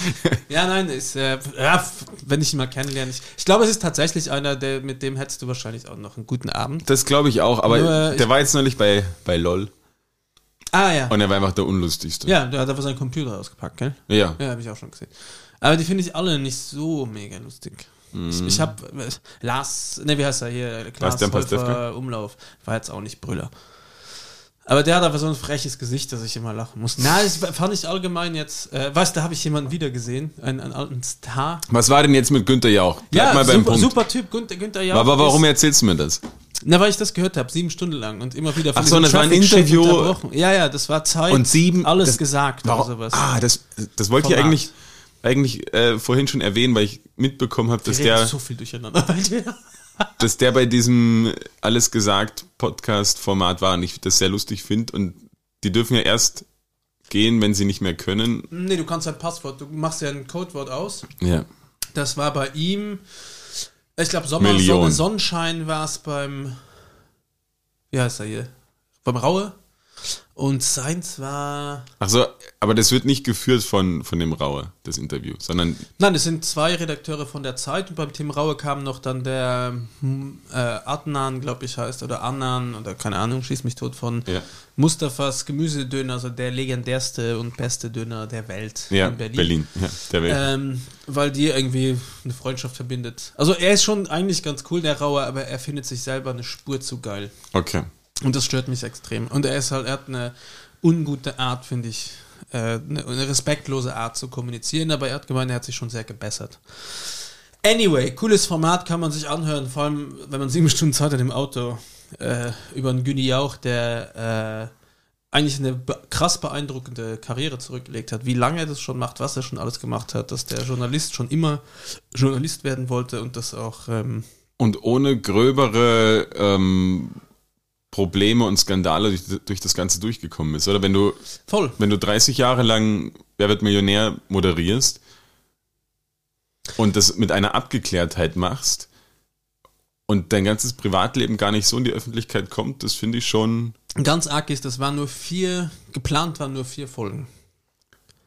Ja, nein, ist, äh, ja, wenn ich ihn mal kennenlerne. Ich, ich glaube, es ist tatsächlich einer, der, mit dem hättest du wahrscheinlich auch noch einen guten Abend. Das glaube ich auch, aber Nur, ich- der war jetzt neulich bei, bei LOL Ah, ja. und er war einfach der unlustigste. Ja, der hat einfach seinen Computer ausgepackt, gell? Ja. Ja, habe ich auch schon gesehen. Aber die finde ich alle nicht so mega lustig. Ich, ich habe Lars, ne, wie heißt er hier? Klaas? Häufer Umlauf. War jetzt auch nicht Brüller. Aber der hat einfach so ein freches Gesicht, dass ich immer lachen muss. Na, das fand ich allgemein jetzt. Äh, weißt du, da habe ich jemanden wieder gesehen, einen, einen alten Star. Was war denn jetzt mit Günther Jauch? Bleib ja, mal beim super, Punkt. super Typ, Günther, Günther Jauch. aber warum ist, erzählst du mir das? Na, weil ich das gehört habe, sieben Stunden lang und immer wieder von Ach so, das war ein Interview. Ja, ja, das war Zeit. Und sieben- Alles das- gesagt Warum? oder sowas. Ah, das, das wollte ich eigentlich eigentlich äh, vorhin schon erwähnen, weil ich mitbekommen habe, dass der so viel durcheinander. dass der bei diesem Alles gesagt Podcast-Format war und ich das sehr lustig finde. Und die dürfen ja erst gehen, wenn sie nicht mehr können. Nee, du kannst ein Passwort, du machst ja ein Codewort aus. Ja. Das war bei ihm, ich glaube, Sommer, Million. Sonne, Sonnenschein war es beim, wie heißt er hier? Beim Raue. Und seins war. Achso, aber das wird nicht geführt von, von dem Raue, das Interview, sondern. Nein, es sind zwei Redakteure von der Zeit und beim Team Raue kam noch dann der hm, äh, Adnan, glaube ich, heißt, oder Annan, oder keine Ahnung, schieß mich tot von ja. Mustafas Gemüsedöner, also der legendärste und beste Döner der Welt ja, in Berlin. Berlin, ja, der Welt. Ähm, weil die irgendwie eine Freundschaft verbindet. Also er ist schon eigentlich ganz cool, der Raue, aber er findet sich selber eine Spur zu geil. Okay. Und das stört mich extrem. Und er ist halt, er hat eine ungute Art, finde ich, äh, eine, eine respektlose Art zu kommunizieren, aber er hat gemeint, er hat sich schon sehr gebessert. Anyway, cooles Format kann man sich anhören, vor allem wenn man sieben Stunden Zeit hat im Auto äh, über einen Günni Jauch, der äh, eigentlich eine be krass beeindruckende Karriere zurückgelegt hat. Wie lange er das schon macht, was er schon alles gemacht hat, dass der Journalist schon immer Journalist werden wollte und das auch. Ähm und ohne gröbere ähm, Probleme und Skandale durch, durch das Ganze durchgekommen ist. Oder wenn du, Voll. wenn du 30 Jahre lang Wer wird Millionär moderierst und das mit einer Abgeklärtheit machst und dein ganzes Privatleben gar nicht so in die Öffentlichkeit kommt, das finde ich schon. Ganz arg ist, das waren nur vier, geplant waren nur vier Folgen.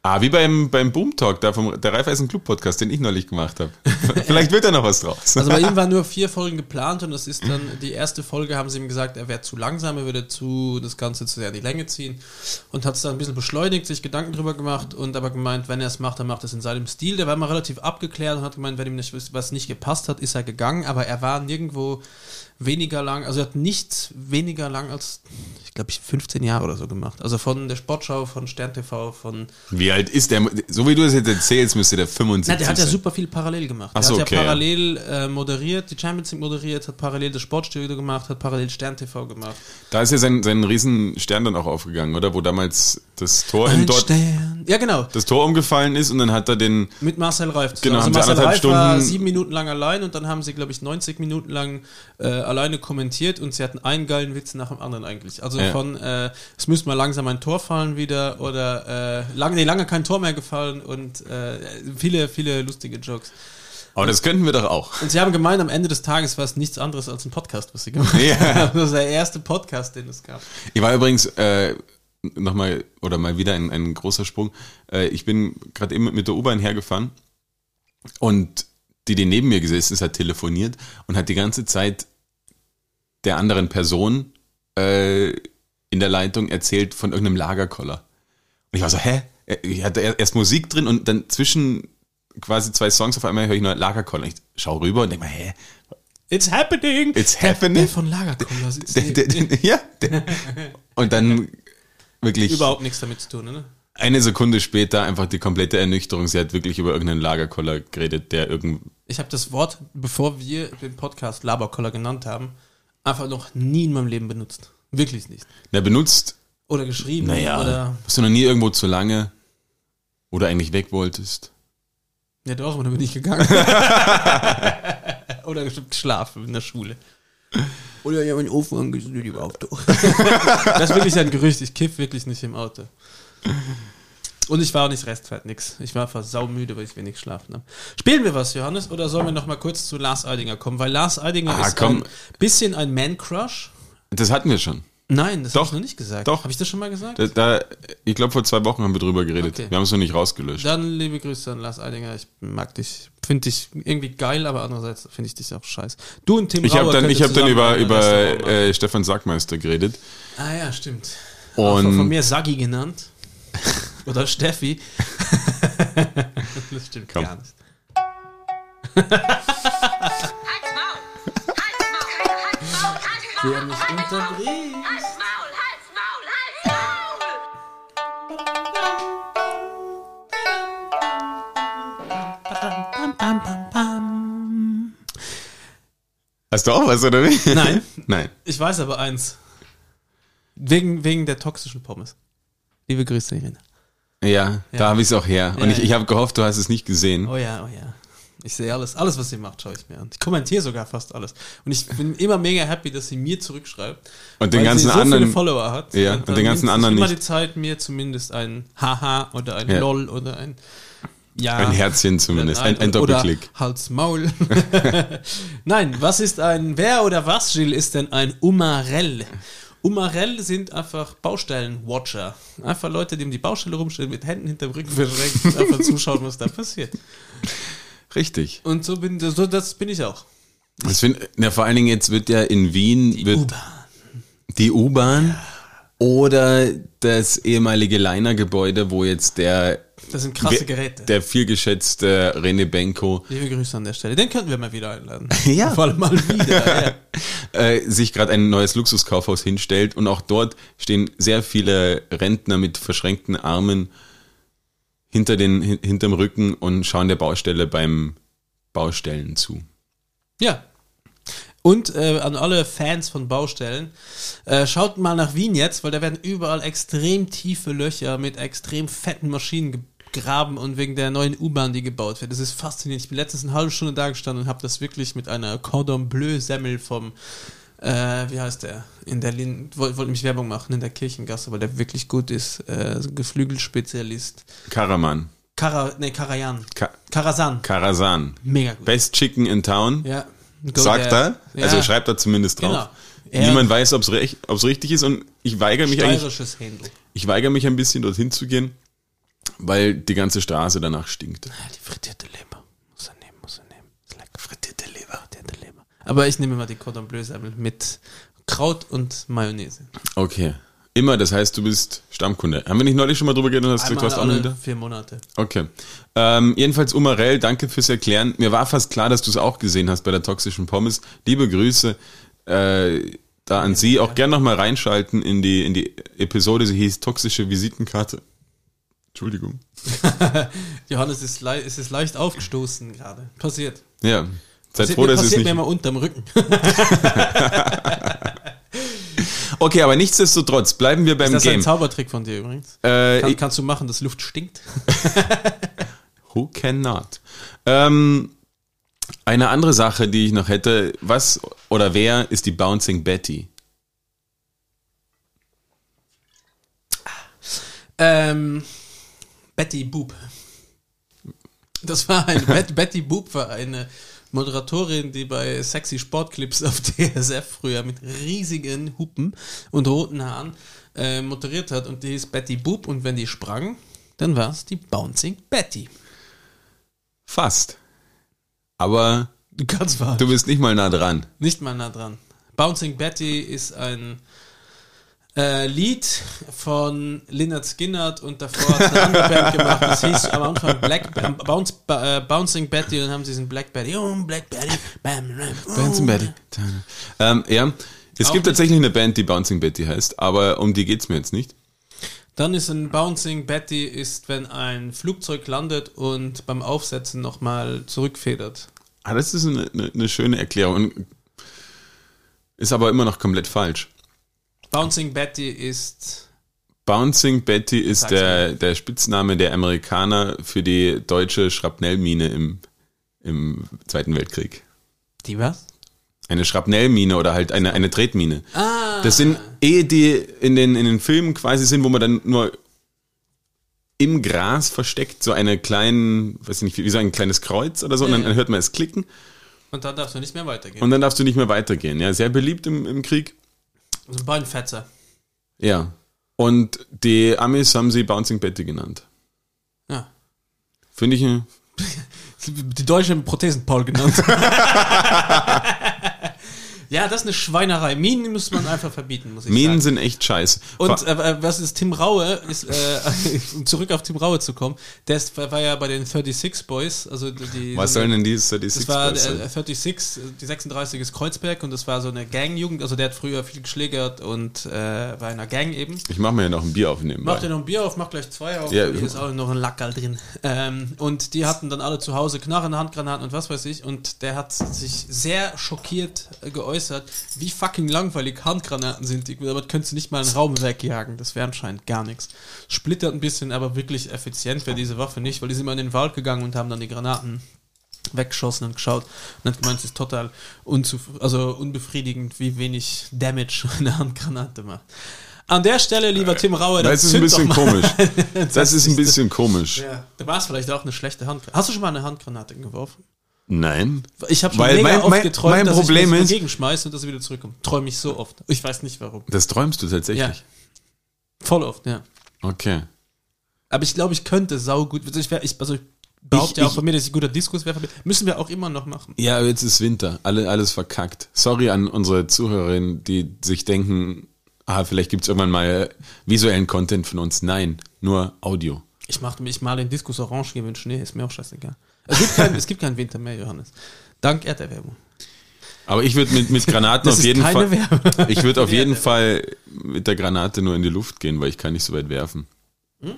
Ah, wie beim, beim Boom Talk, da vom, der Raiffeisen Club Podcast, den ich neulich gemacht habe. Vielleicht wird da noch was draus. Also bei ihm waren nur vier Folgen geplant und das ist dann, die erste Folge haben sie ihm gesagt, er wäre zu langsam, er würde zu, das Ganze zu sehr in die Länge ziehen und hat es dann ein bisschen beschleunigt, sich Gedanken drüber gemacht und aber gemeint, wenn er es macht, dann macht er es in seinem Stil. Der war mal relativ abgeklärt und hat gemeint, wenn ihm nicht, was nicht gepasst hat, ist er gegangen, aber er war nirgendwo weniger lang, also er hat nichts weniger lang als, ich glaube, ich 15 Jahre oder so gemacht. Also von der Sportschau, von Stern TV, von. Wie alt ist der? So wie du das jetzt erzählst, müsste der 75 Na, der hat ja super viel parallel gemacht. Ach so, der hat okay, ja parallel äh, moderiert, die Champions League moderiert, hat parallel das Sportstudio gemacht, hat parallel Stern TV gemacht. Da ist ja sein, sein Riesenstern dann auch aufgegangen, oder? Wo damals das Tor Ein in dort. Stern. Ja, genau. Das Tor umgefallen ist und dann hat er den. Mit Marcel Reif. Genau, also Marcel Reif Stunden war sieben Minuten lang allein und dann haben sie, glaube ich, 90 Minuten lang äh, alleine kommentiert und sie hatten einen geilen Witz nach dem anderen eigentlich. Also ja. von, äh, es müsste mal langsam ein Tor fallen wieder oder äh, lange, nee, lange kein Tor mehr gefallen und äh, viele, viele lustige Jokes. Aber das könnten wir doch auch. Und sie haben gemeint, am Ende des Tages war es nichts anderes als ein Podcast, was sie gemacht haben. Ja. Das ist der erste Podcast, den es gab. Ich war übrigens äh, nochmal oder mal wieder ein, ein großer Sprung. Äh, ich bin gerade eben mit der U-Bahn hergefahren und die, die neben mir gesessen ist, hat telefoniert und hat die ganze Zeit der anderen Person äh, in der Leitung erzählt von irgendeinem Lagerkoller. Und ich war so, hä? Ich hatte erst Musik drin und dann zwischen quasi zwei Songs auf einmal höre ich nur Lagerkoller. Ich schaue rüber und denke mal, hä? It's happening! It's happening! Der, der von Lagerkoller. Der, der, ja. und dann wirklich. Überhaupt nichts damit zu tun, ne? Eine Sekunde später einfach die komplette Ernüchterung. Sie hat wirklich über irgendeinen Lagerkoller geredet, der irgend. Ich habe das Wort, bevor wir den Podcast Laberkoller genannt haben, einfach noch nie in meinem Leben benutzt. Wirklich nicht. Na, benutzt. Oder geschrieben. Naja, oder hast du noch nie irgendwo zu lange oder eigentlich weg wolltest? Ja doch, aber dann bin ich gegangen. oder geschlafen in der Schule. Oder ich habe einen Ofen angezündet im Auto. das ist wirklich ein Gerücht. Ich kiff wirklich nicht im Auto. Und ich war auch nicht restfett, nix. Ich war einfach saumüde, weil ich wenig geschlafen habe. Spielen wir was, Johannes, oder sollen wir noch mal kurz zu Lars Eidinger kommen? Weil Lars Eidinger ah, ist komm. ein bisschen ein Man-Crush. Das hatten wir schon. Nein, das habe ich noch nicht gesagt. Doch. Habe ich das schon mal gesagt? Da, da ich glaube, vor zwei Wochen haben wir drüber geredet. Okay. Wir haben es noch nicht rausgelöscht. Dann liebe Grüße an Lars Eidinger. Ich mag dich, finde dich irgendwie geil, aber andererseits finde ich dich auch scheiße. Du und Tim Ich habe dann, ich hab dann über, über äh, Stefan Sackmeister geredet. Ah ja, stimmt. Und auch von mir Sagi genannt. Oder Steffi. das stimmt Komm. gar nicht. Wer mich unterbricht. Halt's Maul, halt's Maul, halt's Maul! Hast du auch was, oder wie? Nein. Nein. Ich weiß aber eins. Wegen, wegen der toxischen Pommes. Liebe Grüße, Irene. Ja, ja. da habe ich es auch her. Und ich, ich habe gehofft, du hast es nicht gesehen. Oh ja, oh ja. Ich sehe alles, alles, was sie macht, schaue ich mir an. Ich kommentiere sogar fast alles. Und ich bin immer mega happy, dass sie mir zurückschreibt. Und den ganzen sie so anderen. viele Follower hat. Ja, und, und den ganzen anderen immer nicht. die Zeit, mir zumindest ein Haha oder ein ja. LOL oder ein. Ja, ein Herzchen zumindest, ein, ein Doppelklick. Oder Hals Maul. Nein, was ist ein, wer oder was, Gilles, ist denn ein Umarell? Umarell sind einfach Baustellen-Watcher. Einfach Leute, die um die Baustelle rumstehen, mit Händen hinterm Rücken verschränkt und einfach zuschauen, was da passiert. Richtig. Und so bin, so, das bin ich auch. Ich find, ja, vor allen Dingen jetzt wird ja in Wien die U-Bahn. Die U-Bahn ja. Oder das ehemalige Leiner-Gebäude, wo jetzt der das sind krasse Geräte. Der vielgeschätzte René Benko. Liebe Grüße an der Stelle. Den könnten wir mal wieder einladen. ja. Vor allem mal wieder. ja. äh, sich gerade ein neues Luxuskaufhaus hinstellt und auch dort stehen sehr viele Rentner mit verschränkten Armen hinter den, hinterm Rücken und schauen der Baustelle beim Baustellen zu. Ja. Und äh, an alle Fans von Baustellen, äh, schaut mal nach Wien jetzt, weil da werden überall extrem tiefe Löcher mit extrem fetten Maschinen gegraben und wegen der neuen U-Bahn, die gebaut wird. Das ist faszinierend. Ich bin letztens eine halbe Stunde da gestanden und habe das wirklich mit einer Cordon Bleu Semmel vom äh, wie heißt der? In der Lin wollte wollt nämlich Werbung machen in der Kirchengasse, weil der wirklich gut ist. Äh, Geflügelspezialist. Karaman. Kara, nee, Karajan. Ka Karasan. Karasan. Mega gut. Best Chicken in Town. Ja. Go Sagt there. er. Ja. Also schreibt er zumindest drauf. Genau. Niemand weiß, ob es richtig ist und ich weigere mich eigentlich. Händel. Ich weigere mich ein bisschen dorthin zu gehen, weil die ganze Straße danach stinkt. Ja, die frittierte Leber. Muss er nehmen, muss er nehmen. Ist lecker. Frittierte Leber. Frittierte Leber. Aber ich nehme mal die Cordon Bleu Semmel mit Kraut und Mayonnaise. Okay. Immer, das heißt, du bist Stammkunde. Haben wir nicht neulich schon mal drüber geredet? Hast du hast auch wieder? vier Monate. Okay. Ähm, jedenfalls, Umarell, danke fürs Erklären. Mir war fast klar, dass du es auch gesehen hast bei der toxischen Pommes. Liebe Grüße äh, da an Sie. Auch gern nochmal reinschalten in die, in die Episode. Sie hieß Toxische Visitenkarte. Entschuldigung. Johannes ist, le ist, ist leicht aufgestoßen gerade. Passiert. Ja. Seid froh, dass es nicht. mir mal unterm Rücken. okay, aber nichtsdestotrotz bleiben wir beim Game. Ist das Game. ein Zaubertrick von dir übrigens? Äh, Kann, kannst du machen, dass Luft stinkt? Who cannot? Ähm, eine andere Sache, die ich noch hätte, was oder wer ist die Bouncing Betty? Ähm, Betty Boop. Das war eine Betty Boop war eine Moderatorin, die bei sexy Sportclips auf DSF früher mit riesigen Hupen und roten Haaren äh, moderiert hat und die ist Betty Boop und wenn die sprang, dann war es die Bouncing Betty. Fast. Aber Ganz du bist nicht mal nah dran. Nicht mal nah dran. Bouncing Betty ist ein äh, Lied von Lynyrd Skynyrd und davor hat eine andere Band gemacht, das hieß am Anfang Black Bounce, äh, Bouncing Betty und dann haben sie diesen Black Betty, oh, Black Betty, bam, bam, Bouncing Betty. Ähm, ja, es Auch gibt tatsächlich eine Band, die Bouncing Betty heißt, aber um die geht es mir jetzt nicht. Dann ist ein Bouncing Betty, ist, wenn ein Flugzeug landet und beim Aufsetzen nochmal zurückfedert. Ah, das ist eine, eine, eine schöne Erklärung. Ist aber immer noch komplett falsch. Bouncing Betty ist. Bouncing Betty ist der, der Spitzname der Amerikaner für die deutsche Schrapnellmine im, im Zweiten Weltkrieg. Die was? Eine Schrapnellmine oder halt eine, eine Tretmine. Ah. Das sind eh die in den, in den Filmen quasi sind, wo man dann nur im Gras versteckt, so eine kleinen, weiß nicht, wie so ein kleines Kreuz oder so, ja, und dann, dann hört man es klicken. Und dann darfst du nicht mehr weitergehen. Und dann darfst du nicht mehr weitergehen. Ja, sehr beliebt im, im Krieg. Also Beinfetzer. Ja. Und die Amis haben sie Bouncing Betty genannt. Ja. Finde ich. Die deutschen Prothesen-Paul genannt. Ja, das ist eine Schweinerei. Minen muss man einfach verbieten, muss ich Minen sagen. sind echt scheiße. Und äh, was ist Tim Raue, ist, äh, um zurück auf Tim Raue zu kommen, der ist, war ja bei den 36 Boys. Also die, was so sollen denn die 36 das war, Boys? Sein? 36, die 36 ist Kreuzberg und das war so eine Gangjugend. Also der hat früher viel geschlägert und äh, war in einer Gang eben. Ich mach mir ja noch ein Bier aufnehmen. Mach dir noch ein Bier auf, mach gleich zwei auf. Ja, hier ist auch noch ein Lackerl drin. Ähm, und die hatten dann alle zu Hause Knarren, Handgranaten und was weiß ich. Und der hat sich sehr schockiert geäußert geäußert, wie fucking langweilig Handgranaten sind. Damit könntest du nicht mal einen Raum wegjagen. Das wäre anscheinend gar nichts. Splittert ein bisschen, aber wirklich effizient wäre diese Waffe nicht, weil die sind immer in den Wald gegangen und haben dann die Granaten weggeschossen und geschaut und hat gemeint, es ist total also unbefriedigend, wie wenig Damage eine Handgranate macht. An der Stelle, lieber Tim Rauer, das, das ist ein bisschen komisch. das, das ist ein bisschen komisch. Ja. Da war es vielleicht auch eine schlechte Handgranate. Hast du schon mal eine Handgranate geworfen? Nein. Ich habe schon Weil mega mein, oft geträumt, mein dass Problem ich ist, dagegen schmeiße und dass sie wieder zurückkommt. Träume ich so oft. Ich weiß nicht warum. Das träumst du tatsächlich? Ja. Voll oft, ja. Okay. Aber ich glaube, ich könnte saugut. Also ich, wär, ich, also ich behaupte ja auch von mir, dass ich ein guter Diskuswerfer bin. Müssen wir auch immer noch machen. Ja, jetzt ist Winter. Alle, alles verkackt. Sorry an unsere Zuhörerinnen, die sich denken, ah, vielleicht gibt es irgendwann mal visuellen Content von uns. Nein, nur Audio. Ich, mach, ich mal den Diskus orange gegen Schnee, ist mir auch scheißegal. Es gibt, kein, es gibt keinen Winter mehr, Johannes. Dank Erderwärmung. Aber ich würde mit, mit Granaten auf jeden Fall. Werbung. Ich würde auf jeden Fall mit der Granate nur in die Luft gehen, weil ich kann nicht so weit werfen. Hm?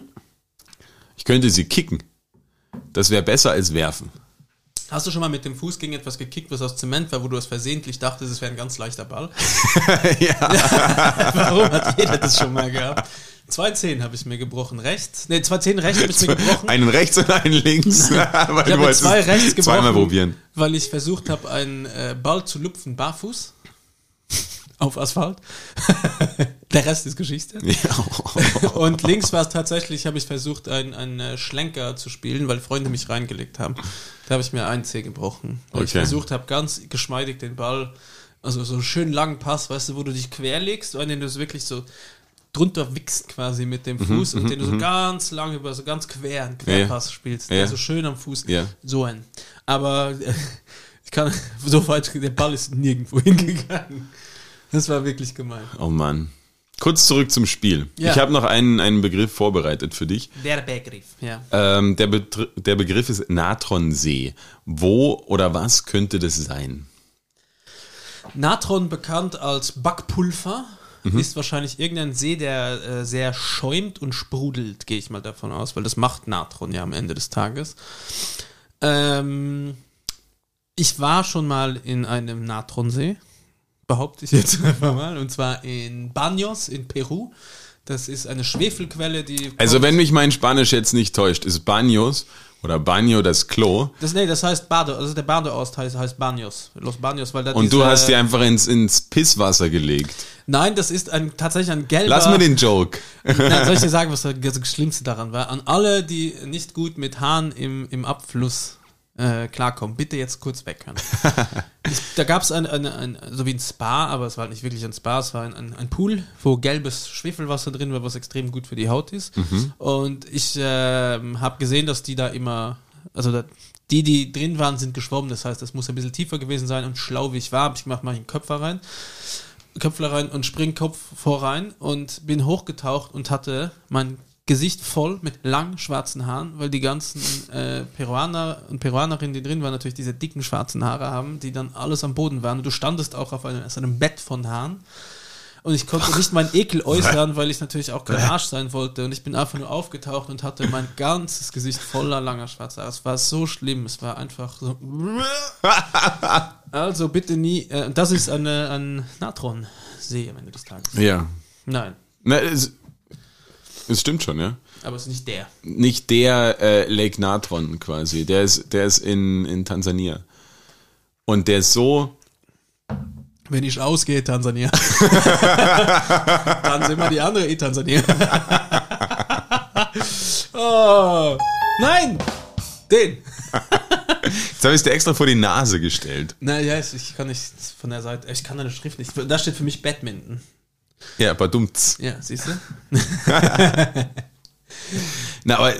Ich könnte sie kicken. Das wäre besser als werfen. Hast du schon mal mit dem Fuß gegen etwas gekickt, was aus Zement war, wo du es versehentlich dachtest, es wäre ein ganz leichter Ball? ja. Warum hat jeder das schon mal gehabt? Zwei Zehen habe ich mir gebrochen. Rechts? Ne, zwei Zehen rechts habe ich mir gebrochen. Einen rechts und einen links. weil ich habe zwei rechts gebrochen. Zweimal probieren. Weil ich versucht habe, einen äh, Ball zu lupfen barfuß auf Asphalt. Der Rest ist Geschichte. Ja. und links war es tatsächlich, habe ich versucht, einen, einen äh, Schlenker zu spielen, weil Freunde mich reingelegt haben. Da habe ich mir einen Zeh gebrochen. Weil okay. ich versucht habe, ganz geschmeidig den Ball, also so einen schönen langen Pass, weißt du, wo du dich querlegst, und den du wirklich so drunter wichst quasi mit dem mhm, Fuß mhm, und den du so mhm. ganz lang über so ganz quer einen Querpass ja. spielst, der so schön am Fuß. Ja. So ein. Aber äh, ich kann so weit, der Ball ist nirgendwo hingegangen. Das war wirklich gemein. Oh Mann. Kurz zurück zum Spiel. Ja. Ich habe noch einen, einen Begriff vorbereitet für dich. Der Begriff, ja. Ähm, der, Betr der Begriff ist Natronsee. Wo oder was könnte das sein? Natron bekannt als Backpulver mhm. ist wahrscheinlich irgendein See, der äh, sehr schäumt und sprudelt, gehe ich mal davon aus, weil das macht Natron ja am Ende des Tages. Ähm, ich war schon mal in einem Natronsee behaupte ich jetzt einfach mal, und zwar in Banos in Peru. Das ist eine Schwefelquelle, die. Also, wenn mich mein Spanisch jetzt nicht täuscht, ist Banos oder Baño das Klo. Das, nee, das heißt Bado, also der Badeost heißt, heißt Baños, Los Baños, weil da Und du hast die einfach ins, ins Pisswasser gelegt. Nein, das ist ein, tatsächlich ein gelber... Lass mir den Joke. Nein, soll ich dir sagen, was das Schlimmste daran war? An alle, die nicht gut mit Haaren im, im Abfluss äh, klarkommen. Bitte jetzt kurz weghören. ich, da gab es ein, ein, ein, so wie ein Spa, aber es war halt nicht wirklich ein Spa, es war ein, ein, ein Pool, wo gelbes Schwefelwasser drin war, was extrem gut für die Haut ist. Mhm. Und ich äh, habe gesehen, dass die da immer, also da, die, die drin waren, sind geschwommen. Das heißt, das muss ein bisschen tiefer gewesen sein und schlau wie ich war, habe ich gemacht, mache ich einen Köpfer rein. Köpfler rein und Springkopf vor rein und bin hochgetaucht und hatte mein Gesicht voll mit langen schwarzen Haaren, weil die ganzen äh, Peruaner und Peruanerinnen, die drin waren, natürlich diese dicken schwarzen Haare haben, die dann alles am Boden waren. Und du standest auch auf einem, auf einem Bett von Haaren. Und ich konnte nicht meinen Ekel äußern, weil ich natürlich auch kein Arsch sein wollte. Und ich bin einfach nur aufgetaucht und hatte mein ganzes Gesicht voller langer schwarzer Haare. Es war so schlimm. Es war einfach so. Also bitte nie. Äh, das ist eine, ein Natron-See am Ende des Tages. Ja. Nein. Na, es, es stimmt schon, ja. Aber es ist nicht der. Nicht der äh, Lake Natron quasi. Der ist, der ist in, in Tansania. Und der ist so. Wenn ich ausgehe, Tansania. Dann sind wir die andere E-Tansania. oh. Nein! Den! Jetzt habe ich es dir extra vor die Nase gestellt. Naja, ich kann nicht von der Seite. Ich kann deine Schrift nicht. Da steht für mich Badminton. Ja, aber dummt's. Ja, siehst du? Na, aber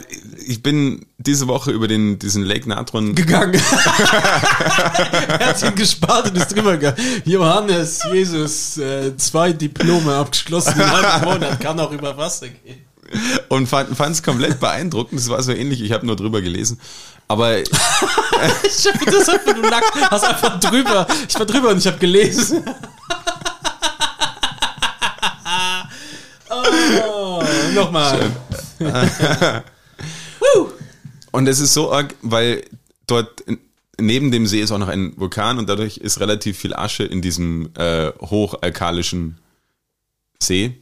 ich bin diese Woche über den, diesen Lake Natron gegangen. er hat ihn gespart und ist drüber gegangen. Johannes, Jesus, äh, zwei Diplome abgeschlossen in einem Monat, kann auch über Wasser gehen. Und fand es komplett beeindruckend. Es war so ähnlich, ich habe nur drüber gelesen. Aber. ich hab das einfach, du hast einfach drüber. Ich war drüber und ich habe gelesen. Oh, nochmal. Und es ist so arg, weil dort neben dem See ist auch noch ein Vulkan und dadurch ist relativ viel Asche in diesem äh, hochalkalischen See.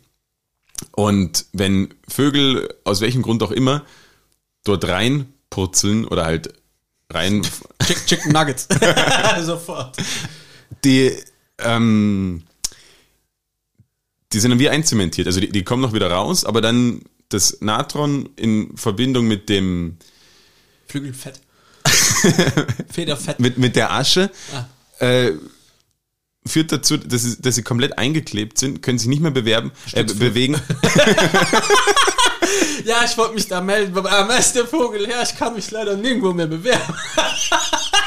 Und wenn Vögel aus welchem Grund auch immer dort reinpurzeln oder halt rein. Chick, Chicken Nuggets. Sofort. Die, ähm, die sind dann wie einzementiert. Also die, die kommen noch wieder raus, aber dann das Natron in Verbindung mit dem Flügelfett. Federfett. mit, mit der Asche ah. äh, führt dazu, dass sie, dass sie komplett eingeklebt sind, können sich nicht mehr bewerben, äh, bewegen. ja, ich wollte mich da melden, aber am ist der Vogel her, ich kann mich leider nirgendwo mehr bewerben.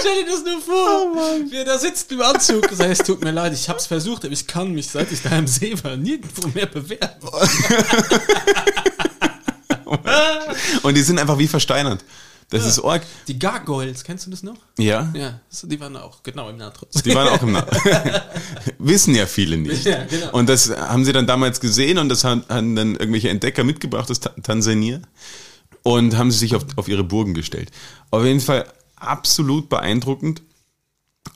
Stell dir das nur vor, oh wie er da sitzt im Anzug. Das heißt, tut mir leid, ich hab's versucht, aber ich kann mich, seit ich da im See war, nirgendwo mehr bewerben. Und die sind einfach wie versteinert. Das ja. ist Org. Die Gargoyles, kennst du das noch? Ja. Ja, die waren auch genau im Natron. Die waren auch im Natron. Wissen ja viele nicht. Ja, genau. Und das haben sie dann damals gesehen und das haben, haben dann irgendwelche Entdecker mitgebracht aus Tansania und haben sie sich auf, auf ihre Burgen gestellt. Auf jeden Fall absolut beeindruckend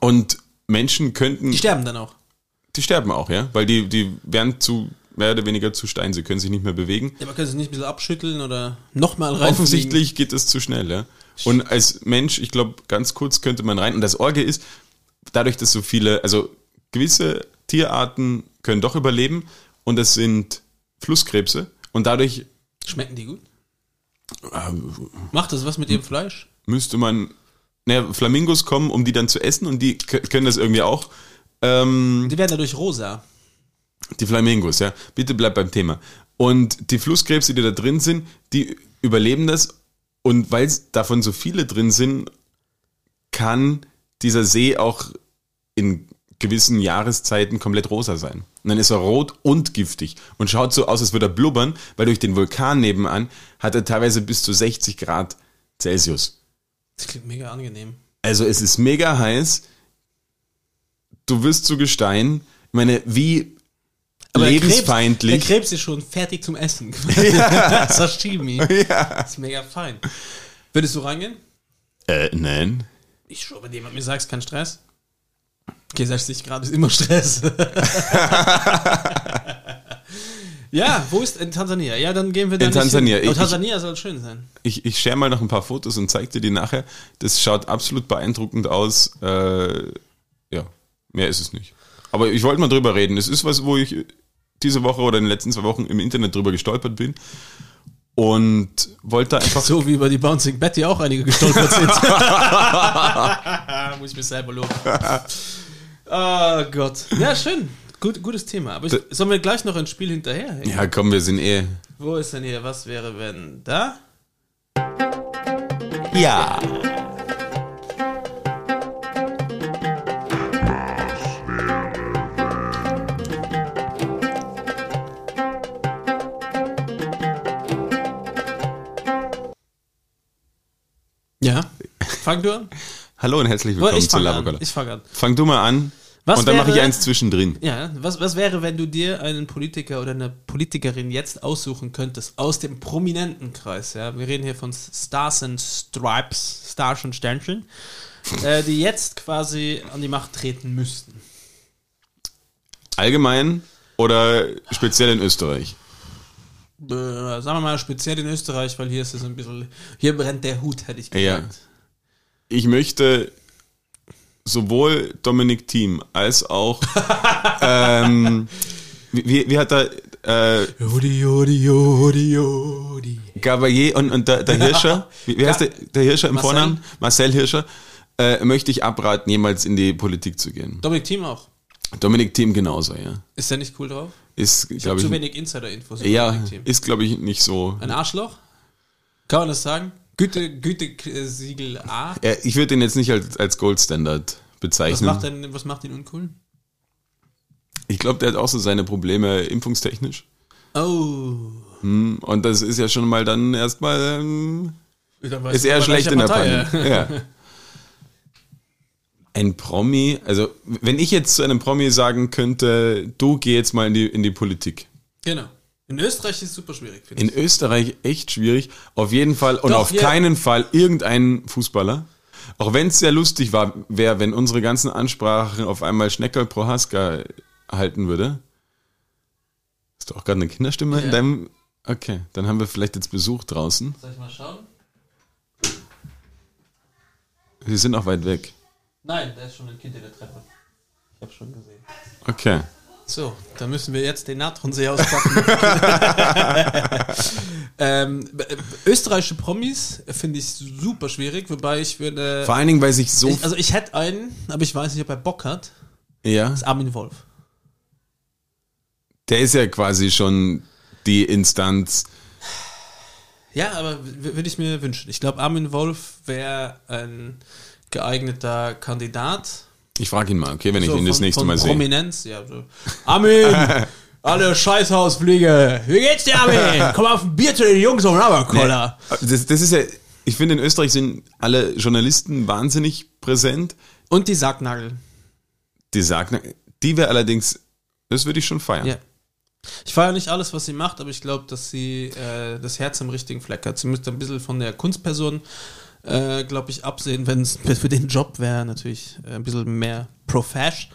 und Menschen könnten. Die sterben dann auch. Die sterben auch, ja, weil die, die werden zu mehr oder weniger zu Stein. Sie können sich nicht mehr bewegen. Ja, man kann sich nicht ein bisschen abschütteln oder nochmal rein. Offensichtlich geht das zu schnell, ja. Und als Mensch, ich glaube, ganz kurz könnte man rein. Und das Orge ist, dadurch, dass so viele, also gewisse Tierarten können doch überleben und das sind Flusskrebse und dadurch. Schmecken die gut? Ähm, Macht das was mit ihrem Fleisch? Müsste man. Naja, Flamingos kommen, um die dann zu essen und die können das irgendwie auch. Ähm, die werden dadurch rosa. Die Flamingos, ja. Bitte bleib beim Thema. Und die Flusskrebse, die da drin sind, die überleben das. Und weil davon so viele drin sind, kann dieser See auch in gewissen Jahreszeiten komplett rosa sein. Und dann ist er rot und giftig und schaut so aus, als würde er blubbern, weil durch den Vulkan nebenan hat er teilweise bis zu 60 Grad Celsius. Das klingt mega angenehm. Also es ist mega heiß. Du wirst zu Gestein. Ich meine, wie aber lebensfeindlich. Der Krebs, der Krebs, ist schon fertig zum Essen. Ja. Sashimi. Ja. Das ist mega fein. Würdest du reingehen? Äh, nein. Ich schon, wenn jemand mir sagt, kein Stress. Okay, 60 Grad ist immer Stress. ja, wo ist in Tansania? Ja, dann gehen wir da In Tansania. Hin. Oh, Tansania soll schön sein. Ich, ich share mal noch ein paar Fotos und zeig dir die nachher. Das schaut absolut beeindruckend aus. Äh, ja, mehr ist es nicht. Aber ich wollte mal drüber reden. Es ist was, wo ich diese Woche oder in den letzten zwei Wochen im Internet drüber gestolpert bin. Und wollte einfach. So wie über die Bouncing Betty auch einige gestolpert sind. Muss ich mir selber loben. Oh Gott. Ja, schön. Gut, gutes Thema. Aber ich, sollen wir gleich noch ein Spiel hinterher? Hängen? Ja, komm, wir sind eh. Wo ist denn hier? Was wäre, wenn da? Ja. Ja. Fang du an. Hallo und herzlich willkommen zu Lavacola. Ich fange an. Fang du mal an. Was und dann mache ich eins zwischendrin. Ja, was, was wäre, wenn du dir einen Politiker oder eine Politikerin jetzt aussuchen könntest aus dem prominenten Kreis? Ja? Wir reden hier von Stars and Stripes, Stars und Sternchen, äh, die jetzt quasi an die Macht treten müssten. Allgemein oder speziell in Österreich? äh, sagen wir mal speziell in Österreich, weil hier ist es ein bisschen, hier brennt der Hut, hätte ich gesagt. Ja. Ich möchte sowohl Dominik Thiem als auch ähm, wie, wie hat er äh, Jodi, Jodi, Jodi, Jodi. Gavalier und, und der, der Hirscher, wie, wie heißt der, der Hirscher im Marcel? Vornamen? Marcel Hirscher, äh, möchte ich abraten, jemals in die Politik zu gehen. Dominik Thiem auch. Dominik Thiem genauso, ja. Ist der nicht cool drauf? Ist, ich habe zu wenig Insider-Infos. Ja, ist, glaube ich, nicht so. Ein Arschloch? Kann man das sagen? Güte, Gütesiegel A? Ja, ich würde ihn jetzt nicht als, als Goldstandard bezeichnen. Was macht, denn, was macht ihn uncool? Ich glaube, der hat auch so seine Probleme impfungstechnisch. Oh. Hm, und das ist ja schon mal dann erstmal. Ähm, ist eher schlecht in der Partei, Panne. Ja. Ein Promi, also wenn ich jetzt zu einem Promi sagen könnte, du geh jetzt mal in die, in die Politik. Genau. In Österreich ist es super schwierig, finde ich. In Österreich echt schwierig. Auf jeden Fall und Doch, auf ja. keinen Fall irgendein Fußballer. Auch wenn es sehr lustig war, wäre, wenn unsere ganzen Ansprachen auf einmal Schneckerl Prohaska halten würde. Hast du auch gerade eine Kinderstimme ja. in deinem. Okay, dann haben wir vielleicht jetzt Besuch draußen. Soll ich mal schauen? Sie sind auch weit weg. Nein, der ist schon ein Kind in der Treppe. Ich habe schon gesehen. Okay. So, dann müssen wir jetzt den Natronsee auspacken. ähm, österreichische Promis finde ich super schwierig, wobei ich würde. Vor allen Dingen, weil sich so. Ich, also ich hätte einen, aber ich weiß nicht, ob er Bock hat. Ja. Das ist Armin Wolf. Der ist ja quasi schon die Instanz. Ja, aber würde ich mir wünschen. Ich glaube, Armin Wolf wäre ein geeigneter Kandidat. Ich frage ihn mal, okay, wenn so ich ihn das nächste von Mal sehe. Prominenz, ja. So. Armin, alle Scheißhausfliege. Wie geht's dir, Armin? Komm auf ein Bier zu den Jungs um Raberkoller. Nee, das, das ist ja, ich finde, in Österreich sind alle Journalisten wahnsinnig präsent. Und die Sargnagel. Die Sargnagel, die wäre allerdings, das würde ich schon feiern. Ja. Ich feiere nicht alles, was sie macht, aber ich glaube, dass sie äh, das Herz am richtigen Fleck hat. Sie müsste ein bisschen von der Kunstperson, äh, glaube ich, absehen, wenn es für den Job wäre, natürlich äh, ein bisschen mehr profesh.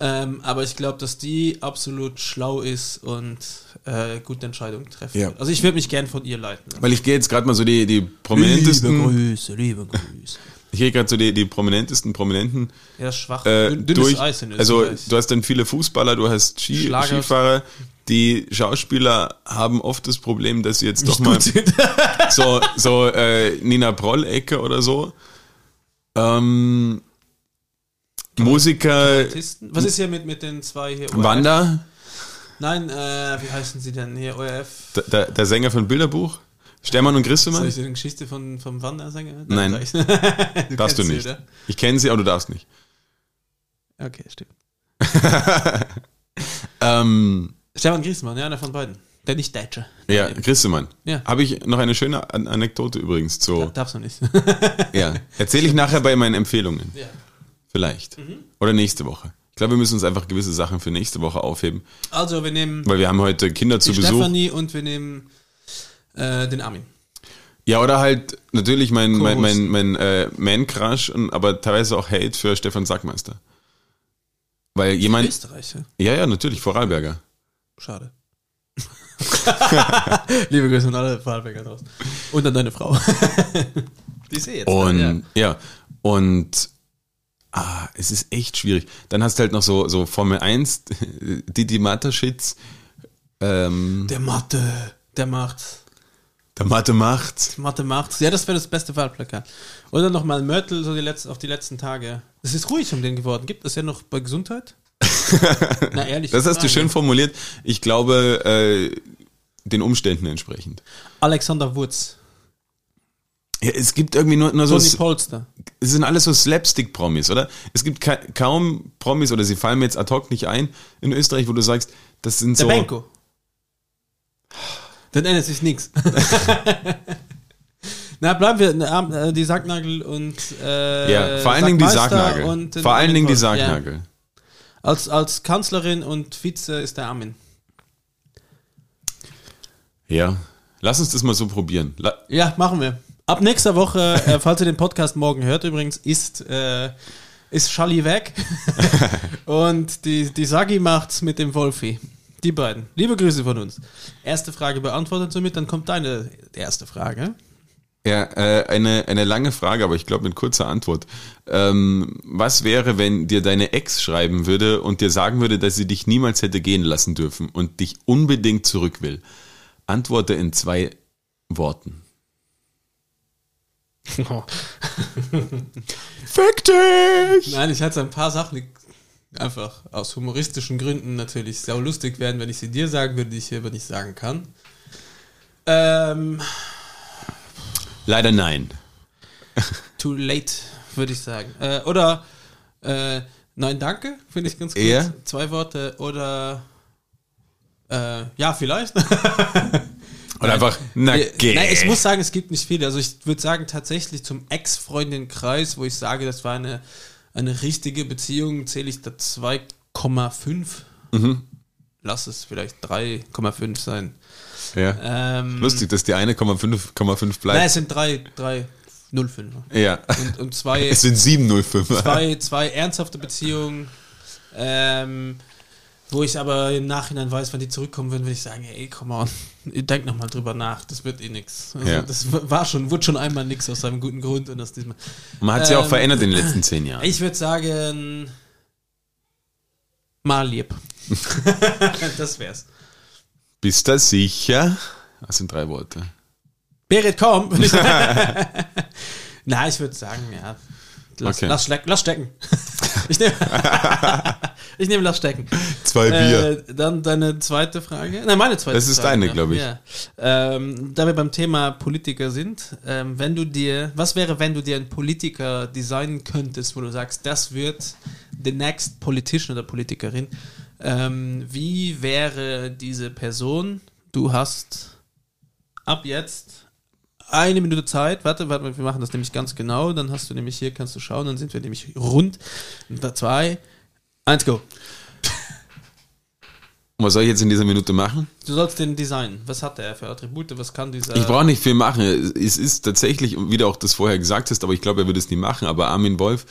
Ähm, aber ich glaube, dass die absolut schlau ist und äh, gute Entscheidungen treffen ja. Also ich würde mich gern von ihr leiten. Weil ich gehe jetzt gerade mal so die, die prominentesten... Liebe Grüße, liebe Grüße. Ich gehe gerade so die, die prominentesten Prominenten ja, schwach. Äh, durch. Eis in also du hast dann viele Fußballer, du hast Ski, Skifahrer. Die Schauspieler haben oft das Problem, dass sie jetzt Nicht doch mal so, so äh, Nina Proll-Ecke oder so. Ähm, Musiker. Was ist hier mit, mit den zwei hier? ORF? Wanda. Nein, äh, wie heißen sie denn hier? ORF? Der, der, der Sänger von Bilderbuch? Stermann und Grissemann? Soll ich dir eine Geschichte von, vom Wandersänger? Nein. du darfst du nicht. Sie, ich kenne sie, aber du darfst nicht. Okay, stimmt. ähm, Stefan Grissemann, ja, einer von beiden. Der nicht Deutsche. Ja, Grissemann. Ja. Habe ich noch eine schöne An Anekdote übrigens zu. Ja, darfst du nicht. ja, erzähle ich nachher bei meinen Empfehlungen. Ja. Vielleicht. Mhm. Oder nächste Woche. Ich glaube, wir müssen uns einfach gewisse Sachen für nächste Woche aufheben. Also, wir nehmen. Weil wir haben heute Kinder zu Besuch. Stefanie und wir nehmen äh, den Armin. Ja, oder halt natürlich mein, mein, mein, mein äh, Man-Crush, aber teilweise auch Hate für Stefan Sackmeister. Weil jemand. Österreicher? Ja, ja, natürlich, Vorarlberger. Schade. Liebe Grüße an alle Vorarlberger draußen. Und an deine Frau. Die sehe jetzt. Und, dann, ja. ja. Und ah, es ist echt schwierig. Dann hast du halt noch so, so Formel 1, Didi Mateschitz. Ähm, der Mathe, der macht's. Der Mathe macht. Mathe macht. Ja, das wäre das beste Wahlplakat. Oder nochmal Mörtel so die letzten, auf die letzten Tage. Es ist ruhig um den geworden. Gibt es ja noch bei Gesundheit? Na ehrlich. Das hast du schön formuliert. Ich glaube, äh, den Umständen entsprechend. Alexander Wurz. Ja, es gibt irgendwie nur, nur so. Tony Polster. Es sind alles so Slapstick-Promis, oder? Es gibt ka kaum Promis, oder sie fallen mir jetzt ad hoc nicht ein, in Österreich, wo du sagst, das sind Der so. Benko. Dann ändert sich nichts. Na, bleiben wir, äh, die Sacknagel und. Äh, ja, vor allen Dingen die Sacknagel. Vor allen Dingen die Sacknagel. Ja. Als, als Kanzlerin und Vize ist der Armin. Ja, lass uns das mal so probieren. La ja, machen wir. Ab nächster Woche, äh, falls ihr den Podcast morgen hört übrigens, ist, äh, ist Schalli weg. und die, die Sagi macht's mit dem Wolfi. Die beiden. Liebe Grüße von uns. Erste Frage beantwortet somit, dann kommt deine erste Frage. Ja, äh, eine, eine lange Frage, aber ich glaube mit kurzer Antwort. Ähm, was wäre, wenn dir deine Ex schreiben würde und dir sagen würde, dass sie dich niemals hätte gehen lassen dürfen und dich unbedingt zurück will? Antworte in zwei Worten. Oh. Fick dich! Nein, ich hatte ein paar Sachen, die einfach aus humoristischen Gründen natürlich sehr lustig werden, wenn ich sie dir sagen würde, die ich hier aber nicht sagen kann. Ähm, Leider nein. Too late, würde ich sagen. Äh, oder äh, Nein, danke, finde ich ganz gut. Eher? Zwei Worte oder äh, ja, vielleicht. Oder einfach, na geh. Nein, ich muss sagen, es gibt nicht viele. Also ich würde sagen, tatsächlich zum Ex-Freundin-Kreis, wo ich sage, das war eine eine richtige Beziehung zähle ich da 2,5. Mhm. Lass es vielleicht 3,5 sein. Ja. Ähm, Lustig, dass die eine 0,5 bleibt. Nein, es sind 3, 3, 05er. Ja. Und, und zwei. es sind sieben 05er. Zwei, zwei ernsthafte Beziehungen. Ähm, wo ich aber im Nachhinein weiß, wenn die zurückkommen würden, würde ich sagen, ey, komm on, denk nochmal drüber nach, das wird eh nix. Also Ja. Das war schon, wurde schon einmal nix aus seinem guten Grund und aus diesem. Man hat sich auch Ähm, verändert in den letzten zehn Jahren. Ich würde sagen, mal lieb. das wär's. Bist du sicher? Das sind drei Worte. Berit, komm! Würde ich sagen. Na, ich würde sagen, ja. Lass, Okay. lass, lass stecken. ich nehme ich nehm lass stecken. Zwei Bier. Äh, dann deine zweite Frage. Nein, meine zweite Das ist Frage. deine, ja. glaub ich. Ja. Ähm, da wir beim Thema Politiker sind, ähm, wenn du dir, was wäre, wenn du dir einen Politiker designen könntest, wo du sagst, das wird the next politician oder Politikerin, ähm, wie wäre diese Person? Du hast ab jetzt eine Minute Zeit. Warte, warte, wir machen das nämlich ganz genau. Dann hast du nämlich hier, kannst du schauen, dann sind wir nämlich rund. Da zwei, eins, go. Was soll ich jetzt in dieser Minute machen? Du sollst den designen. Was hat er für Attribute? Was kann dieser. Ich brauche nicht viel machen. Es ist tatsächlich, wie du auch das vorher gesagt hast, aber ich glaube, er würde es nie machen, aber Armin Wolf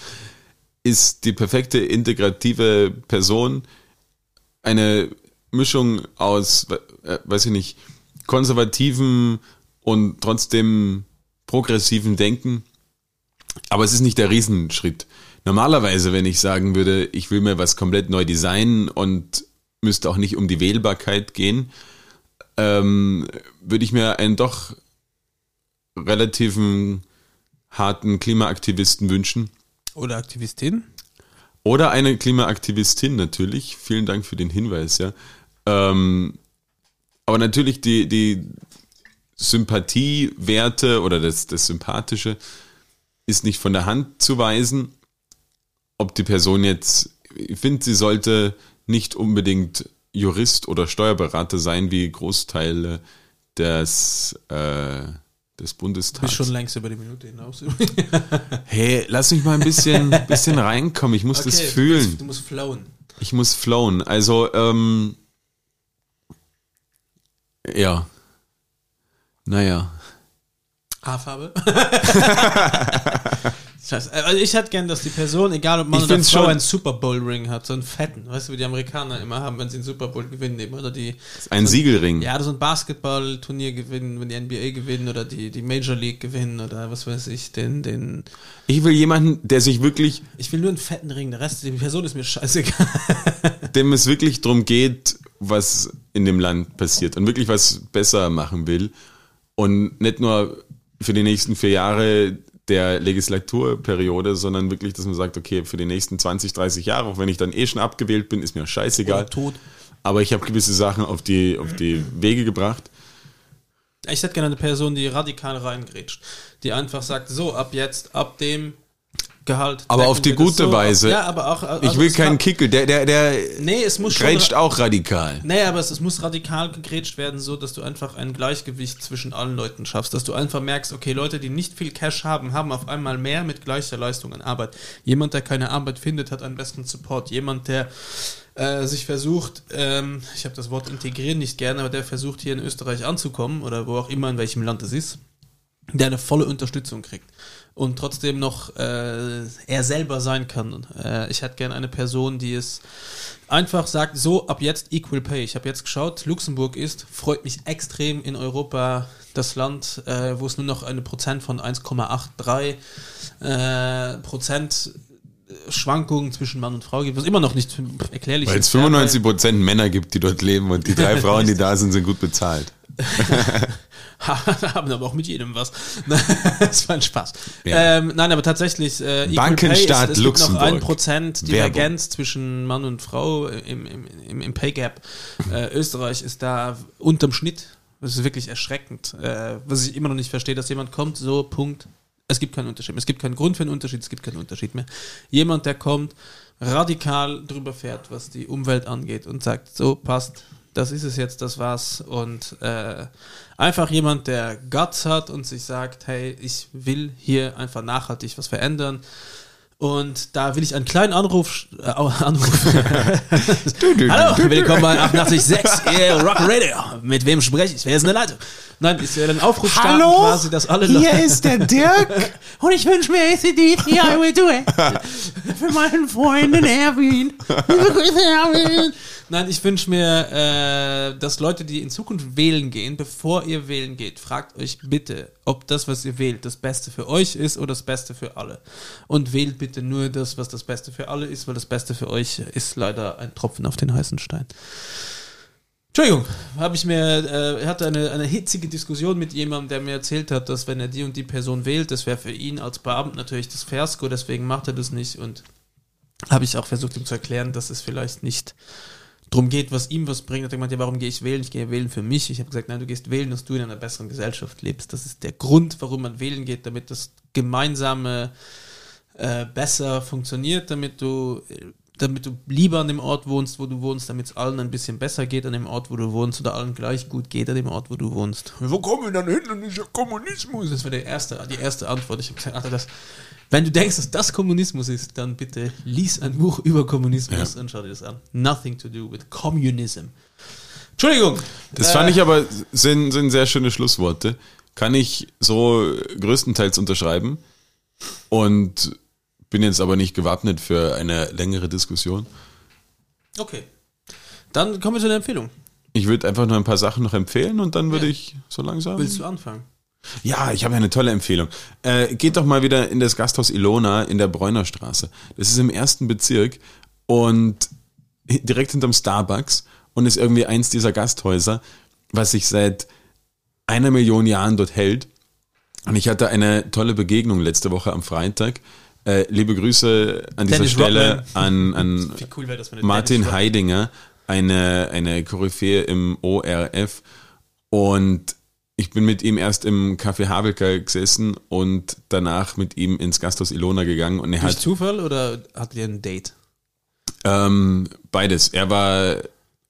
ist die perfekte integrative Person. Eine Mischung aus, äh, weiß ich nicht, konservativen und trotzdem progressiven Denken. Aber es ist nicht der Riesenschritt. Normalerweise, wenn ich sagen würde, ich will mir was komplett neu designen und müsste auch nicht um die Wählbarkeit gehen, ähm, würde ich mir einen doch relativen harten Klimaaktivisten wünschen. Oder Aktivistin? Oder eine Klimaaktivistin natürlich. Vielen Dank für den Hinweis, ja. Ähm, aber natürlich die, die Sympathiewerte oder das, das Sympathische ist nicht von der Hand zu weisen. Ob die Person jetzt, ich finde, sie sollte nicht unbedingt Jurist oder Steuerberater sein, wie Großteile des, äh, des Bundestags. bist schon längst über die Minute hinaus. Hey, lass mich mal ein bisschen, bisschen reinkommen. Ich muss das Okay, fühlen. Du musst, du musst flowen. Ich muss flowen. Also, ähm, ja. Naja. Haarfarbe. Scheiße. Also ich hätte gern, dass die Person, egal ob Mann Ich oder Frau, einen Super Bowl Ring hat, so einen fetten, weißt du, wie die Amerikaner immer haben, wenn sie einen Super Bowl gewinnen eben, oder die, Ein Siegelring. ja, so ein Basketballturnier gewinnen, wenn die NBA gewinnen oder die, die Major League gewinnen oder was weiß ich, den, den, Ich will jemanden, der sich wirklich, ich will nur einen fetten Ring, der Rest, die Person ist mir scheißegal. dem es wirklich drum geht, was in dem Land passiert und wirklich was besser machen will und nicht nur für die nächsten vier Jahre der Legislaturperiode, sondern wirklich, dass man sagt, okay, für die nächsten 20, 30 Jahre, auch wenn ich dann eh schon abgewählt bin, ist mir scheißegal. Aber ich habe gewisse Sachen auf die, auf die Wege gebracht. Ich hätte gerne eine Person, die radikal reingrätscht, die einfach sagt, so, ab jetzt, ab dem Gehalt. Aber auf die gute so, Weise. Ja, aber auch. also ich will keinen Kickel, der, der, der Nee, es muss schon. grätscht auch radikal. Nee, aber es, es muss radikal gegrätscht werden, so dass du einfach ein Gleichgewicht zwischen allen Leuten schaffst. Dass du einfach merkst, okay, Leute, die nicht viel Cash haben, haben auf einmal mehr mit gleicher Leistung an Arbeit. Jemand, der keine Arbeit findet, hat einen besseren Support. Jemand, der äh, sich versucht, ähm, ich habe das Wort integrieren nicht gerne, aber der versucht hier in Österreich anzukommen oder wo auch immer, in welchem Land es ist, der eine volle Unterstützung kriegt und trotzdem noch äh, er selber sein kann. Äh, ich hätte gerne eine Person, die es einfach sagt, so ab jetzt Equal Pay. Ich habe jetzt geschaut, Luxemburg ist, freut mich extrem in Europa das Land, äh, wo es nur noch eine Prozent von 1,83 äh, Prozent Schwankungen zwischen Mann und Frau gibt, was immer noch nicht erklärlich Weil es ist. 95 Prozent Männer gibt, die dort leben und die drei Frauen, die da sind, sind gut bezahlt. haben aber auch mit jedem was. das war ein Spaß. Ja. Ähm, nein, aber tatsächlich, äh, Bankenstaat Pay, es, Luxemburg. Gibt noch ein Prozent. Divergenz zwischen Mann und Frau im, im, im, im Pay Gap. Äh, Österreich ist da unterm Schnitt. Das ist wirklich erschreckend. Äh, was ich immer noch nicht verstehe, dass jemand kommt, so, Punkt. Es gibt keinen Unterschied. Es gibt keinen Grund für einen Unterschied, es gibt keinen Unterschied mehr. Jemand, der kommt, radikal drüber fährt, was die Umwelt angeht und sagt, so passt, das ist es jetzt, das war's. Und äh, einfach jemand, der Guts hat und sich sagt, hey, ich will hier einfach nachhaltig was verändern. Und da will ich einen kleinen Anruf. Äh, Anruf. Hallo, willkommen bei 88.6 Rock Radio. Mit wem spreche ich? Wer ist in der Leitung? Nein, ist ja ein Aufruf Hallo? quasi, dass alle. Hier ist der Dirk. Und ich wünsche mir ACDC, I will do it. Für meinen Freund in Erwin. Liebe Grüße, Erwin. Nein, ich wünsche mir, äh, dass Leute, die in Zukunft wählen gehen, bevor ihr wählen geht, fragt euch bitte, ob das, was ihr wählt, das Beste für euch ist oder das Beste für alle. Und wählt bitte nur das, was das Beste für alle ist, weil das Beste für euch ist leider ein Tropfen auf den heißen Stein. Entschuldigung, habe ich mir, äh, hatte eine, eine hitzige Diskussion mit jemandem, der mir erzählt hat, dass wenn er die und die Person wählt, das wäre für ihn als Beamt natürlich das Fiasko, deswegen macht er das nicht und habe ich auch versucht ihm zu erklären, dass es vielleicht nicht drum geht, was ihm was bringt. Hat er gemeint, ja, warum gehe ich wählen? Ich gehe wählen für mich. Ich habe gesagt, nein, du gehst wählen, dass du in einer besseren Gesellschaft lebst. Das ist der Grund, warum man wählen geht, damit das Gemeinsame äh, besser funktioniert, damit du damit du lieber an dem Ort wohnst, wo du wohnst, damit es allen ein bisschen besser geht an dem Ort, wo du wohnst, oder allen gleich gut geht an dem Ort, wo du wohnst. Wo kommen wir dann hin? Dann ist ja Kommunismus. Das war die erste, die erste Antwort. Ich habe gesagt, Alter, das, wenn du denkst, dass das Kommunismus ist, dann bitte lies ein Buch über Kommunismus ja. und schau dir das an. Nothing to do with communism. Entschuldigung. Das äh, fand ich aber, sind, sind sehr schöne Schlussworte. Kann ich so größtenteils unterschreiben. Und bin jetzt aber nicht gewappnet für eine längere Diskussion. Okay. Dann kommen wir zu der Empfehlung. Ich würde einfach nur ein paar Sachen noch empfehlen und dann würde ja. ich so langsam. Willst du anfangen? Ja, ich habe eine tolle Empfehlung. Äh, geht doch mal wieder in das Gasthaus Ilona in der Bräunerstraße. Das ist im ersten Bezirk und direkt hinterm Starbucks und ist irgendwie eins dieser Gasthäuser, was sich seit einer Million Jahren dort hält. Und ich hatte eine tolle Begegnung letzte Woche am Freitag äh, liebe Grüße an dieser Dennis Stelle an, an cool Martin Heidinger, eine, eine Koryphäe im ORF. Und ich bin mit ihm erst im Café Havelka gesessen und danach mit ihm ins Gasthaus Ilona gegangen. Und er Durch hat, Zufall oder hattet ihr ein Date? Ähm, beides. Er war,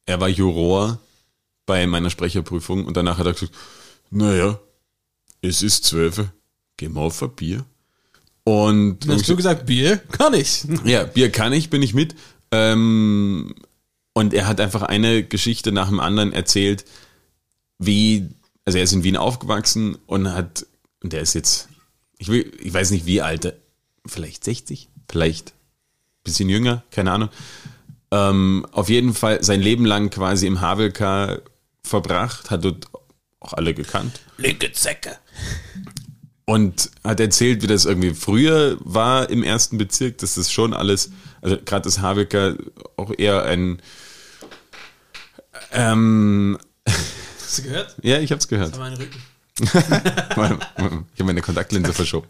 er war Juror bei meiner Sprecherprüfung und danach hat er gesagt, naja, es ist zwölf, gehen wir auf ein Bier. Und hast du gesagt, Bier kann ich. Ja, Bier kann ich, bin ich mit. Ähm, und er hat einfach eine Geschichte nach dem anderen erzählt, wie, also er ist in Wien aufgewachsen und hat, und der ist jetzt, ich will, ich weiß nicht wie alt, vielleicht 60, vielleicht ein bisschen jünger, keine Ahnung. Ähm, auf jeden Fall sein Leben lang quasi im Havelka verbracht, hat dort auch alle gekannt. Linke Zecke und hat erzählt, wie das irgendwie früher war im ersten Bezirk, dass das schon alles, also gerade das Habecker auch eher ein ähm, Hast du gehört? Ja, ich hab's gehört. Das war mein Rücken. ich habe meine Kontaktlinse verschoben.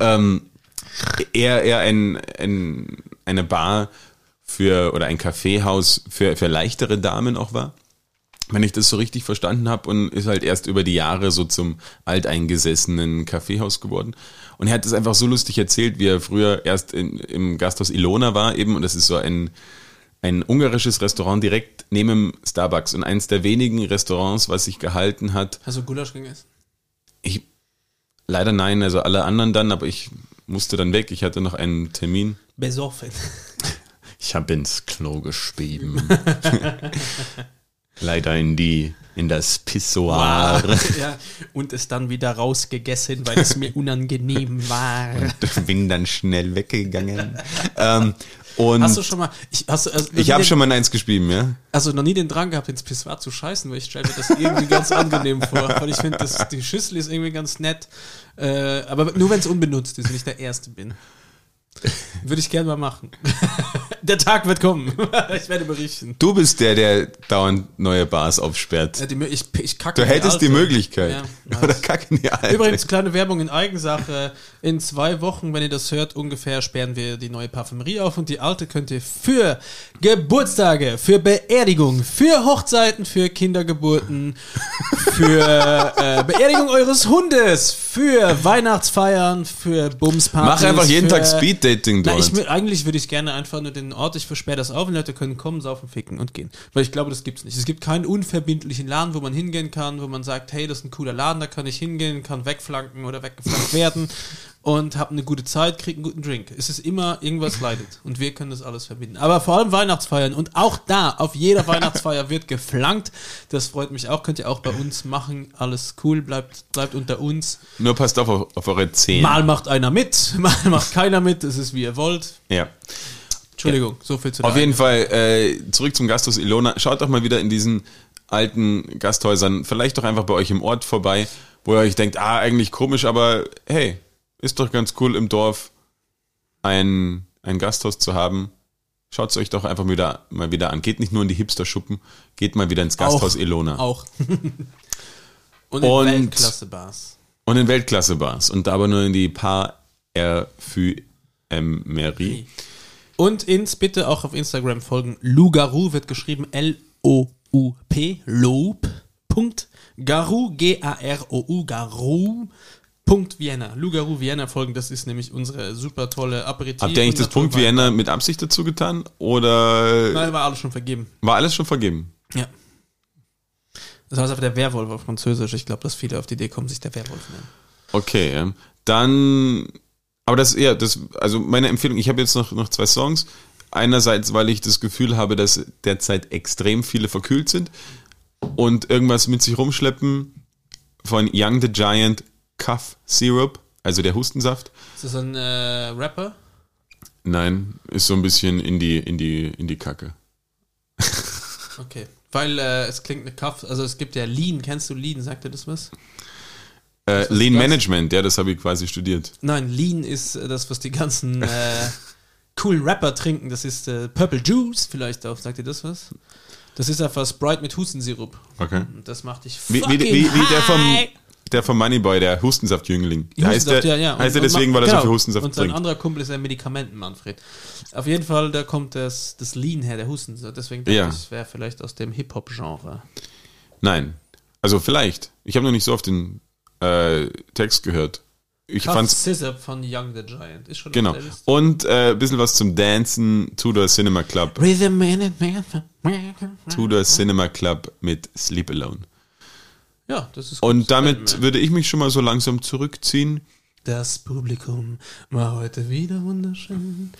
ähm, eher eher ein, ein, eine Bar für oder ein Kaffeehaus für, für leichtere Damen auch war wenn ich das so richtig verstanden habe und ist halt erst über die Jahre so zum alteingesessenen Kaffeehaus geworden. Und er hat das einfach so lustig erzählt, wie er früher erst in, im Gasthaus Ilona war eben und das ist so ein ein ungarisches Restaurant direkt neben dem Starbucks und eins der wenigen Restaurants, was sich gehalten hat. Hast du Gulasch gegessen? Ich leider nein, also alle anderen dann, aber ich musste dann weg. Ich hatte noch einen Termin. Besoffen. Ich habe ins Klo gespieben. leider in die in das Pissoir. Ja, und es dann wieder rausgegessen, weil es mir unangenehm war. Und bin dann schnell weggegangen. ähm, und hast du schon mal, ich, hast, also, ich habe schon mal eins gespieben, ja. Also noch nie den Drang gehabt, ins Pissoir zu scheißen, weil ich stelle mir das irgendwie ganz angenehm vor, weil ich finde, die Schüssel ist irgendwie ganz nett, äh, aber nur wenn es unbenutzt ist und ich der Erste bin. Würde ich gerne mal machen. Der Tag wird kommen. ich werde berichten. Du bist der, der dauernd neue Bars aufsperrt. Ja, die, ich, ich kacke du hättest die, die Möglichkeit. Ja, Oder kacken die alte. Übrigens, kleine Werbung in Eigensache. In zwei Wochen, wenn ihr das hört, ungefähr sperren wir die neue Parfümerie auf und die alte könnt ihr für Geburtstage, für Beerdigung, für Hochzeiten, für Kindergeburten, für äh, Beerdigung eures Hundes, für Weihnachtsfeiern, für Bumspartys. Mach einfach jeden Tag Speeddating dort. Na, ich, eigentlich würde ich gerne einfach nur den Ort, ich versperre das auf und Leute können kommen, saufen, ficken und gehen. Weil ich glaube, das gibt's nicht. Es gibt keinen unverbindlichen Laden, wo man hingehen kann, wo man sagt, hey, das ist ein cooler Laden, da kann ich hingehen, kann wegflanken oder weggeflankt werden und habe eine gute Zeit, kriege einen guten Drink. Es ist immer irgendwas leidet und wir können das alles verbinden. Aber vor allem Weihnachtsfeiern und auch da, auf jeder Weihnachtsfeier wird geflankt. Das freut mich auch, könnt ihr auch bei uns machen. Alles cool, bleibt, bleibt unter uns. Nur passt auf, auf eure Zähne. Mal macht einer mit, mal macht keiner mit, es ist wie ihr wollt. Ja. Entschuldigung, ja. so viel zu Auf jeden Fall, äh, zurück zum Gasthaus Ilona. Schaut doch mal wieder in diesen alten Gasthäusern, vielleicht doch einfach bei euch im Ort vorbei, wo ihr euch denkt, ah, eigentlich komisch, aber hey, ist doch ganz cool im Dorf ein, ein Gasthaus zu haben. Schaut es euch doch einfach wieder, mal wieder an. Geht nicht nur in die Hipster-Schuppen, geht mal wieder ins Gasthaus auch, Elona. Auch. und in Weltklasse-Bars. Und in Weltklasse-Bars. Und aber nur in die Paar Fü M Mairie. Und ins bitte auch auf Instagram folgen. Lugaru wird geschrieben L-O-U-P. Loop. Punkt. Garou, G-A-R-O-U, Garou. Punkt Vienna. Lugaru Vienna folgen, das ist nämlich unsere super tolle Aperitif. Habt ihr eigentlich das Punkt Vienna mit Absicht dazu getan? Oder? Nein, war alles schon vergeben. War alles schon vergeben? Ja. Das heißt aber der Werwolf auf Französisch. Ich glaube, dass viele auf die Idee kommen, sich der Werwolf nennen. Okay, dann, aber das, ja, das, also meine Empfehlung, ich habe jetzt noch, noch zwei Songs. Einerseits, weil ich das Gefühl habe, dass derzeit extrem viele verkühlt sind und irgendwas mit sich rumschleppen von Young the Giant Cough Syrup, also der Hustensaft. Ist das ein äh, Rapper? Nein, ist so ein bisschen in die, in die, in die Kacke. okay. Weil äh, es klingt eine Kaff, also es gibt ja Lean, kennst du Lean, sagt dir das was? Äh, Lean Management, ja, das habe ich quasi studiert. Nein, Lean ist äh, das, was die ganzen äh, coolen Rapper trinken. Das ist äh, Purple Juice, vielleicht auch, sagt dir das was? Das ist einfach Sprite mit Hustensirup. Okay. Und das macht dich wie, wie, wie, wie der vom der vom Moneyboy, der Hustensaft-Jüngling. Hustensaft, heißt der, ja, ja. Heißt er deswegen, weil er genau. so viel Hustensaft Und sein trinkt. anderer Kumpel ist ein Medikamenten-Manfred. Auf jeden Fall, da kommt das, das Lean her, der Hustensaft. Deswegen denke ja. ich, es wäre vielleicht aus dem Hip-Hop-Genre. Nein. Also vielleicht. Ich habe noch nicht so oft den äh, Text gehört. Ich Kraft fand's Scissor von Young the Giant. Ist schon genau. Und äh, ein bisschen was zum Dancen. Tudor Cinema Club. Rhythm in Tudor Cinema Club mit Sleep Alone. Ja, das ist gut. Und damit würde ich mich schon mal so langsam zurückziehen. Das Publikum war heute wieder wunderschön.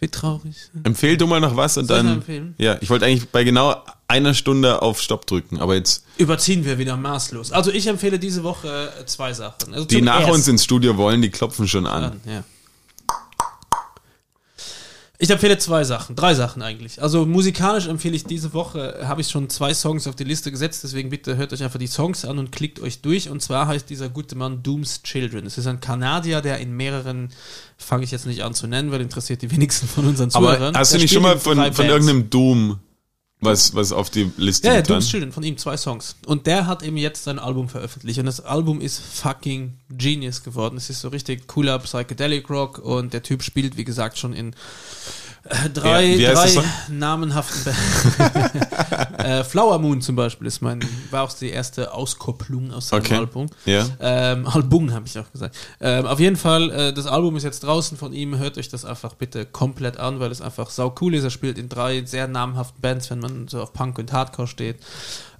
Wie traurig. Empfehl du mal noch was und Soll dann. Ja, ich wollte eigentlich bei genau einer Stunde auf Stopp drücken, aber jetzt. Überziehen wir wieder maßlos. Also ich empfehle diese Woche zwei Sachen. Also die nach ersten. uns ins Studio wollen, die klopfen schon an. Ja. Ich empfehle zwei Sachen, drei Sachen eigentlich. Also musikalisch empfehle ich diese Woche, habe ich schon zwei Songs auf die Liste gesetzt, deswegen bitte hört euch einfach die Songs an und klickt euch durch. Und zwar heißt dieser gute Mann Doom's Children. Es ist ein Kanadier, der in mehreren, fange ich jetzt nicht an zu nennen, weil interessiert die wenigsten von unseren Zuhörern. Aber hast du nicht schon mal von, von irgendeinem Doom was, was auf die Liste Ja, ja Doom's Children, von ihm zwei Songs. Und der hat eben jetzt sein Album veröffentlicht. Und das Album ist fucking genius geworden. Es ist so richtig cooler Psychedelic Rock und der Typ spielt, wie gesagt, schon in drei, ja, drei namenhaften äh, Flower Moon zum Beispiel ist mein, war auch die erste Auskopplung aus seinem okay. Album. Ja. Ähm, Album habe ich auch gesagt. Ähm, auf jeden Fall, äh, das Album ist jetzt draußen von ihm. Hört euch das einfach bitte komplett an, weil es einfach sau cool ist. Er spielt in drei sehr namhaften Bands, wenn man so auf Punk und Hardcore steht.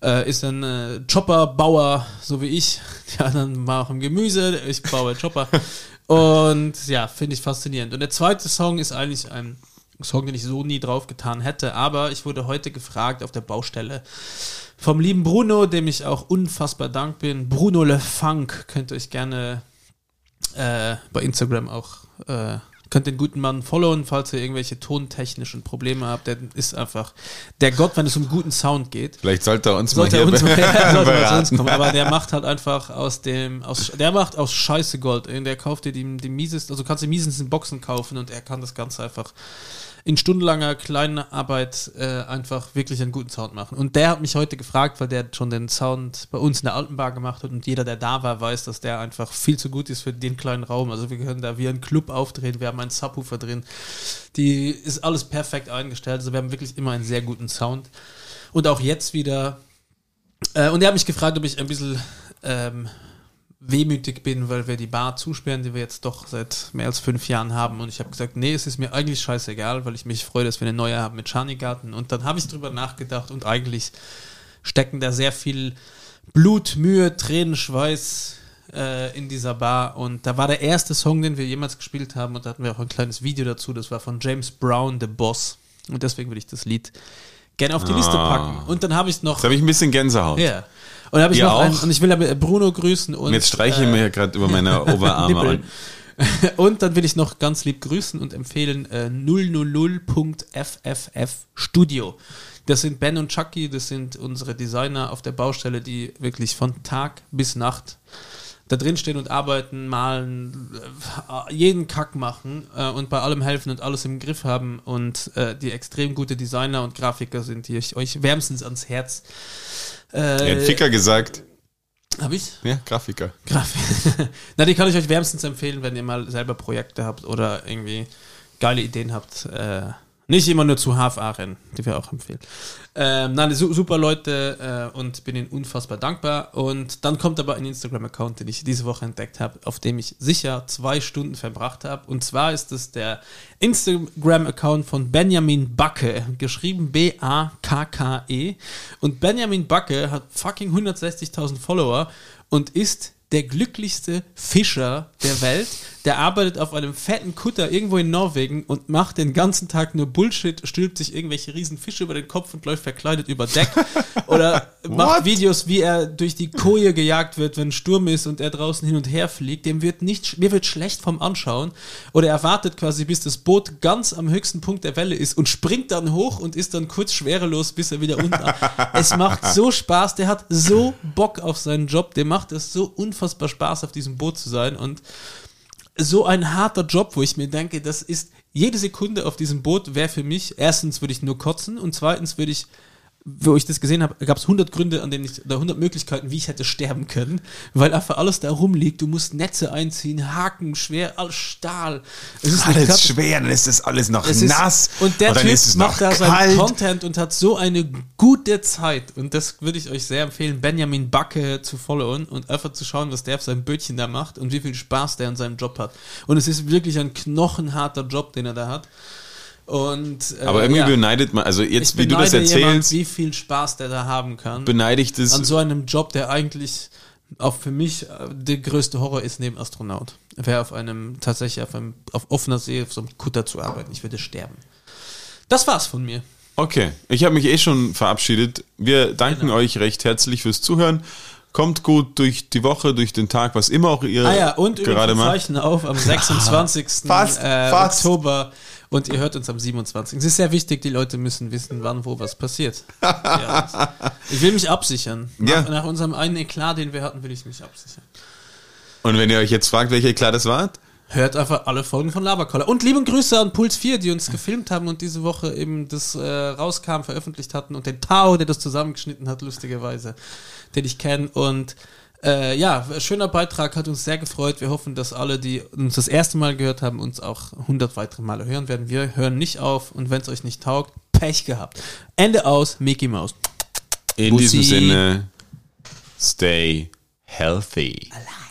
Äh, ist ein äh, Chopper-Bauer, so wie ich. Die anderen machen Gemüse, ich baue Chopper. und ja, finde ich faszinierend. Und der zweite Song ist eigentlich ein Song, den ich so nie drauf getan hätte. Aber ich wurde heute gefragt auf der Baustelle vom lieben Bruno, dem ich auch unfassbar dank bin. Bruno Le Funk könnt ihr euch gerne äh, bei Instagram auch äh, könnt den guten Mann followen, falls ihr irgendwelche tontechnischen Probleme habt. Der ist einfach der Gott, wenn es um guten Sound geht. Vielleicht sollte er uns sollte mal hier uns, ja, sollte mal uns kommen. Aber der macht halt einfach aus dem, aus, der macht aus Scheiße Gold. Der kauft dir die, die miesesten, also kannst du die miesesten Boxen kaufen und er kann das Ganze einfach in stundenlanger kleinen Arbeit äh, einfach wirklich einen guten Sound machen. Und der hat mich heute gefragt, weil der schon den Sound bei uns in der Altenbar gemacht hat und jeder, der da war, weiß, dass der einfach viel zu gut ist für den kleinen Raum. Also wir können da wie ein Club aufdrehen, wir haben einen Subwoofer drin. Die ist alles perfekt eingestellt. Also wir haben wirklich immer einen sehr guten Sound. Und auch jetzt wieder. Äh, und er hat mich gefragt, ob ich ein bisschen ähm, wehmütig bin, weil wir die Bar zusperren, die wir jetzt doch seit mehr als fünf Jahren haben. Und ich habe gesagt, nee, es ist mir eigentlich scheißegal, weil ich mich freue, dass wir eine neue haben mit Schanigarten. Und dann habe ich drüber nachgedacht und eigentlich stecken da sehr viel Blut, Mühe, Tränen, Schweiß äh, in dieser Bar. Und da war der erste Song, den wir jemals gespielt haben. Und da hatten wir auch ein kleines Video dazu. Das war von James Brown, The Boss. Und deswegen will ich das Lied gerne auf die ah. Liste packen. Und dann habe ich noch. Jetzt habe ich ein bisschen Gänsehaut. Ja. Und habe ich noch einen, und ich will aber Bruno grüßen und, und jetzt streiche ich äh, mir gerade über meine Oberarme und dann will ich noch ganz lieb grüßen und empfehlen äh, 000.fff Studio. Das sind Ben und Chucky, das sind unsere Designer auf der Baustelle, die wirklich von Tag bis Nacht da drin stehen und arbeiten, malen, äh, jeden Kack machen äh, und bei allem helfen und alles im Griff haben. Und äh, die extrem gute Designer und Grafiker sind, die ich euch wärmstens ans Herz. Äh, er hat Ficker gesagt. Hab ich? Ja, Grafiker. Grafiker. Na, die kann ich euch wärmstens empfehlen, wenn ihr mal selber Projekte habt oder irgendwie geile Ideen habt. Äh, nicht immer nur zu HFA rennen, die wir auch empfehlen. Ähm, nein, super Leute äh, und bin ihnen unfassbar dankbar. Und dann kommt aber ein Instagram-Account, den ich diese Woche entdeckt habe, auf dem ich sicher zwei Stunden verbracht habe. Und zwar ist es der Instagram-Account von Benjamin Backe, geschrieben B-A-K-K-E. Und Benjamin Backe hat fucking 160.000 Follower und ist der glücklichste Fischer der Welt. Der arbeitet auf einem fetten Kutter irgendwo in Norwegen und macht den ganzen Tag nur Bullshit, stülpt sich irgendwelche riesen Fische über den Kopf und läuft verkleidet über Deck. Oder macht Videos, wie er durch die Koje gejagt wird, wenn Sturm ist und er draußen hin und her fliegt. Dem wird nicht, mir wird schlecht vom Anschauen. Oder er wartet quasi, bis das Boot ganz am höchsten Punkt der Welle ist und springt dann hoch und ist dann kurz schwerelos, bis er wieder unten. es macht so Spaß. Der hat so Bock auf seinen Job. Dem macht es so unfassbar Spaß, auf diesem Boot zu sein und so ein harter Job, wo ich mir denke, das ist jede Sekunde auf diesem Boot wäre für mich, erstens würde ich nur kotzen und zweitens würde ich wo ich das gesehen habe, gab es 100 Gründe, an denen ich, oder 100 Möglichkeiten, wie ich hätte sterben können, weil einfach alles da rumliegt. Du musst Netze einziehen, Haken, schwer, alles Stahl. Es ist alles schwer, dann ist das alles noch es nass. Ist, und der und Typ macht da seinen Content und hat so eine gute Zeit. Und das würde ich euch sehr empfehlen, Benjamin Backe zu followen und einfach zu schauen, was der auf seinem Bötchen da macht und wie viel Spaß der an seinem Job hat. Und es ist wirklich ein knochenharter Job, den er da hat. Und, äh, Aber irgendwie ja, beneidet man, also jetzt, wie du das erzählst. Jemand, wie viel Spaß der da haben kann. Beneide ich das. An so einem Job, der eigentlich auch für mich äh, der größte Horror ist neben Astronaut. Wäre auf einem, tatsächlich auf einem, auf offener See, auf so einem Kutter zu arbeiten. Ich würde sterben. Das war's von mir. Okay, ich habe mich eh schon verabschiedet. Wir danken genau. euch recht herzlich fürs Zuhören. Kommt gut durch die Woche, durch den Tag, was immer auch ihr ah ja, und gerade macht. Zeichen auf am 26. fast, äh, fast. Oktober und ihr hört uns am 27. Es ist sehr wichtig, die Leute müssen wissen, wann, wo was passiert. ja, ich will mich absichern. Ja. Nach, nach, unserem einen Eklat, den wir hatten, will ich mich absichern. Und wenn ihr euch jetzt fragt, welcher Eklat das war? Hört einfach alle Folgen von Labercoller. Und lieben Grüße an Puls 4, die uns gefilmt haben und diese Woche eben das äh, rauskam, veröffentlicht hatten und den Tao, der das zusammengeschnitten hat, lustigerweise, den ich kenne. Und äh, ja, schöner Beitrag, hat uns sehr gefreut. Wir hoffen, dass alle, die uns das erste Mal gehört haben, uns auch 100 weitere Male hören werden. Wir hören nicht auf und wenn es euch nicht taugt, Pech gehabt. Ende aus, Mickey Mouse. In Bussi. diesem Sinne, stay healthy. Allah.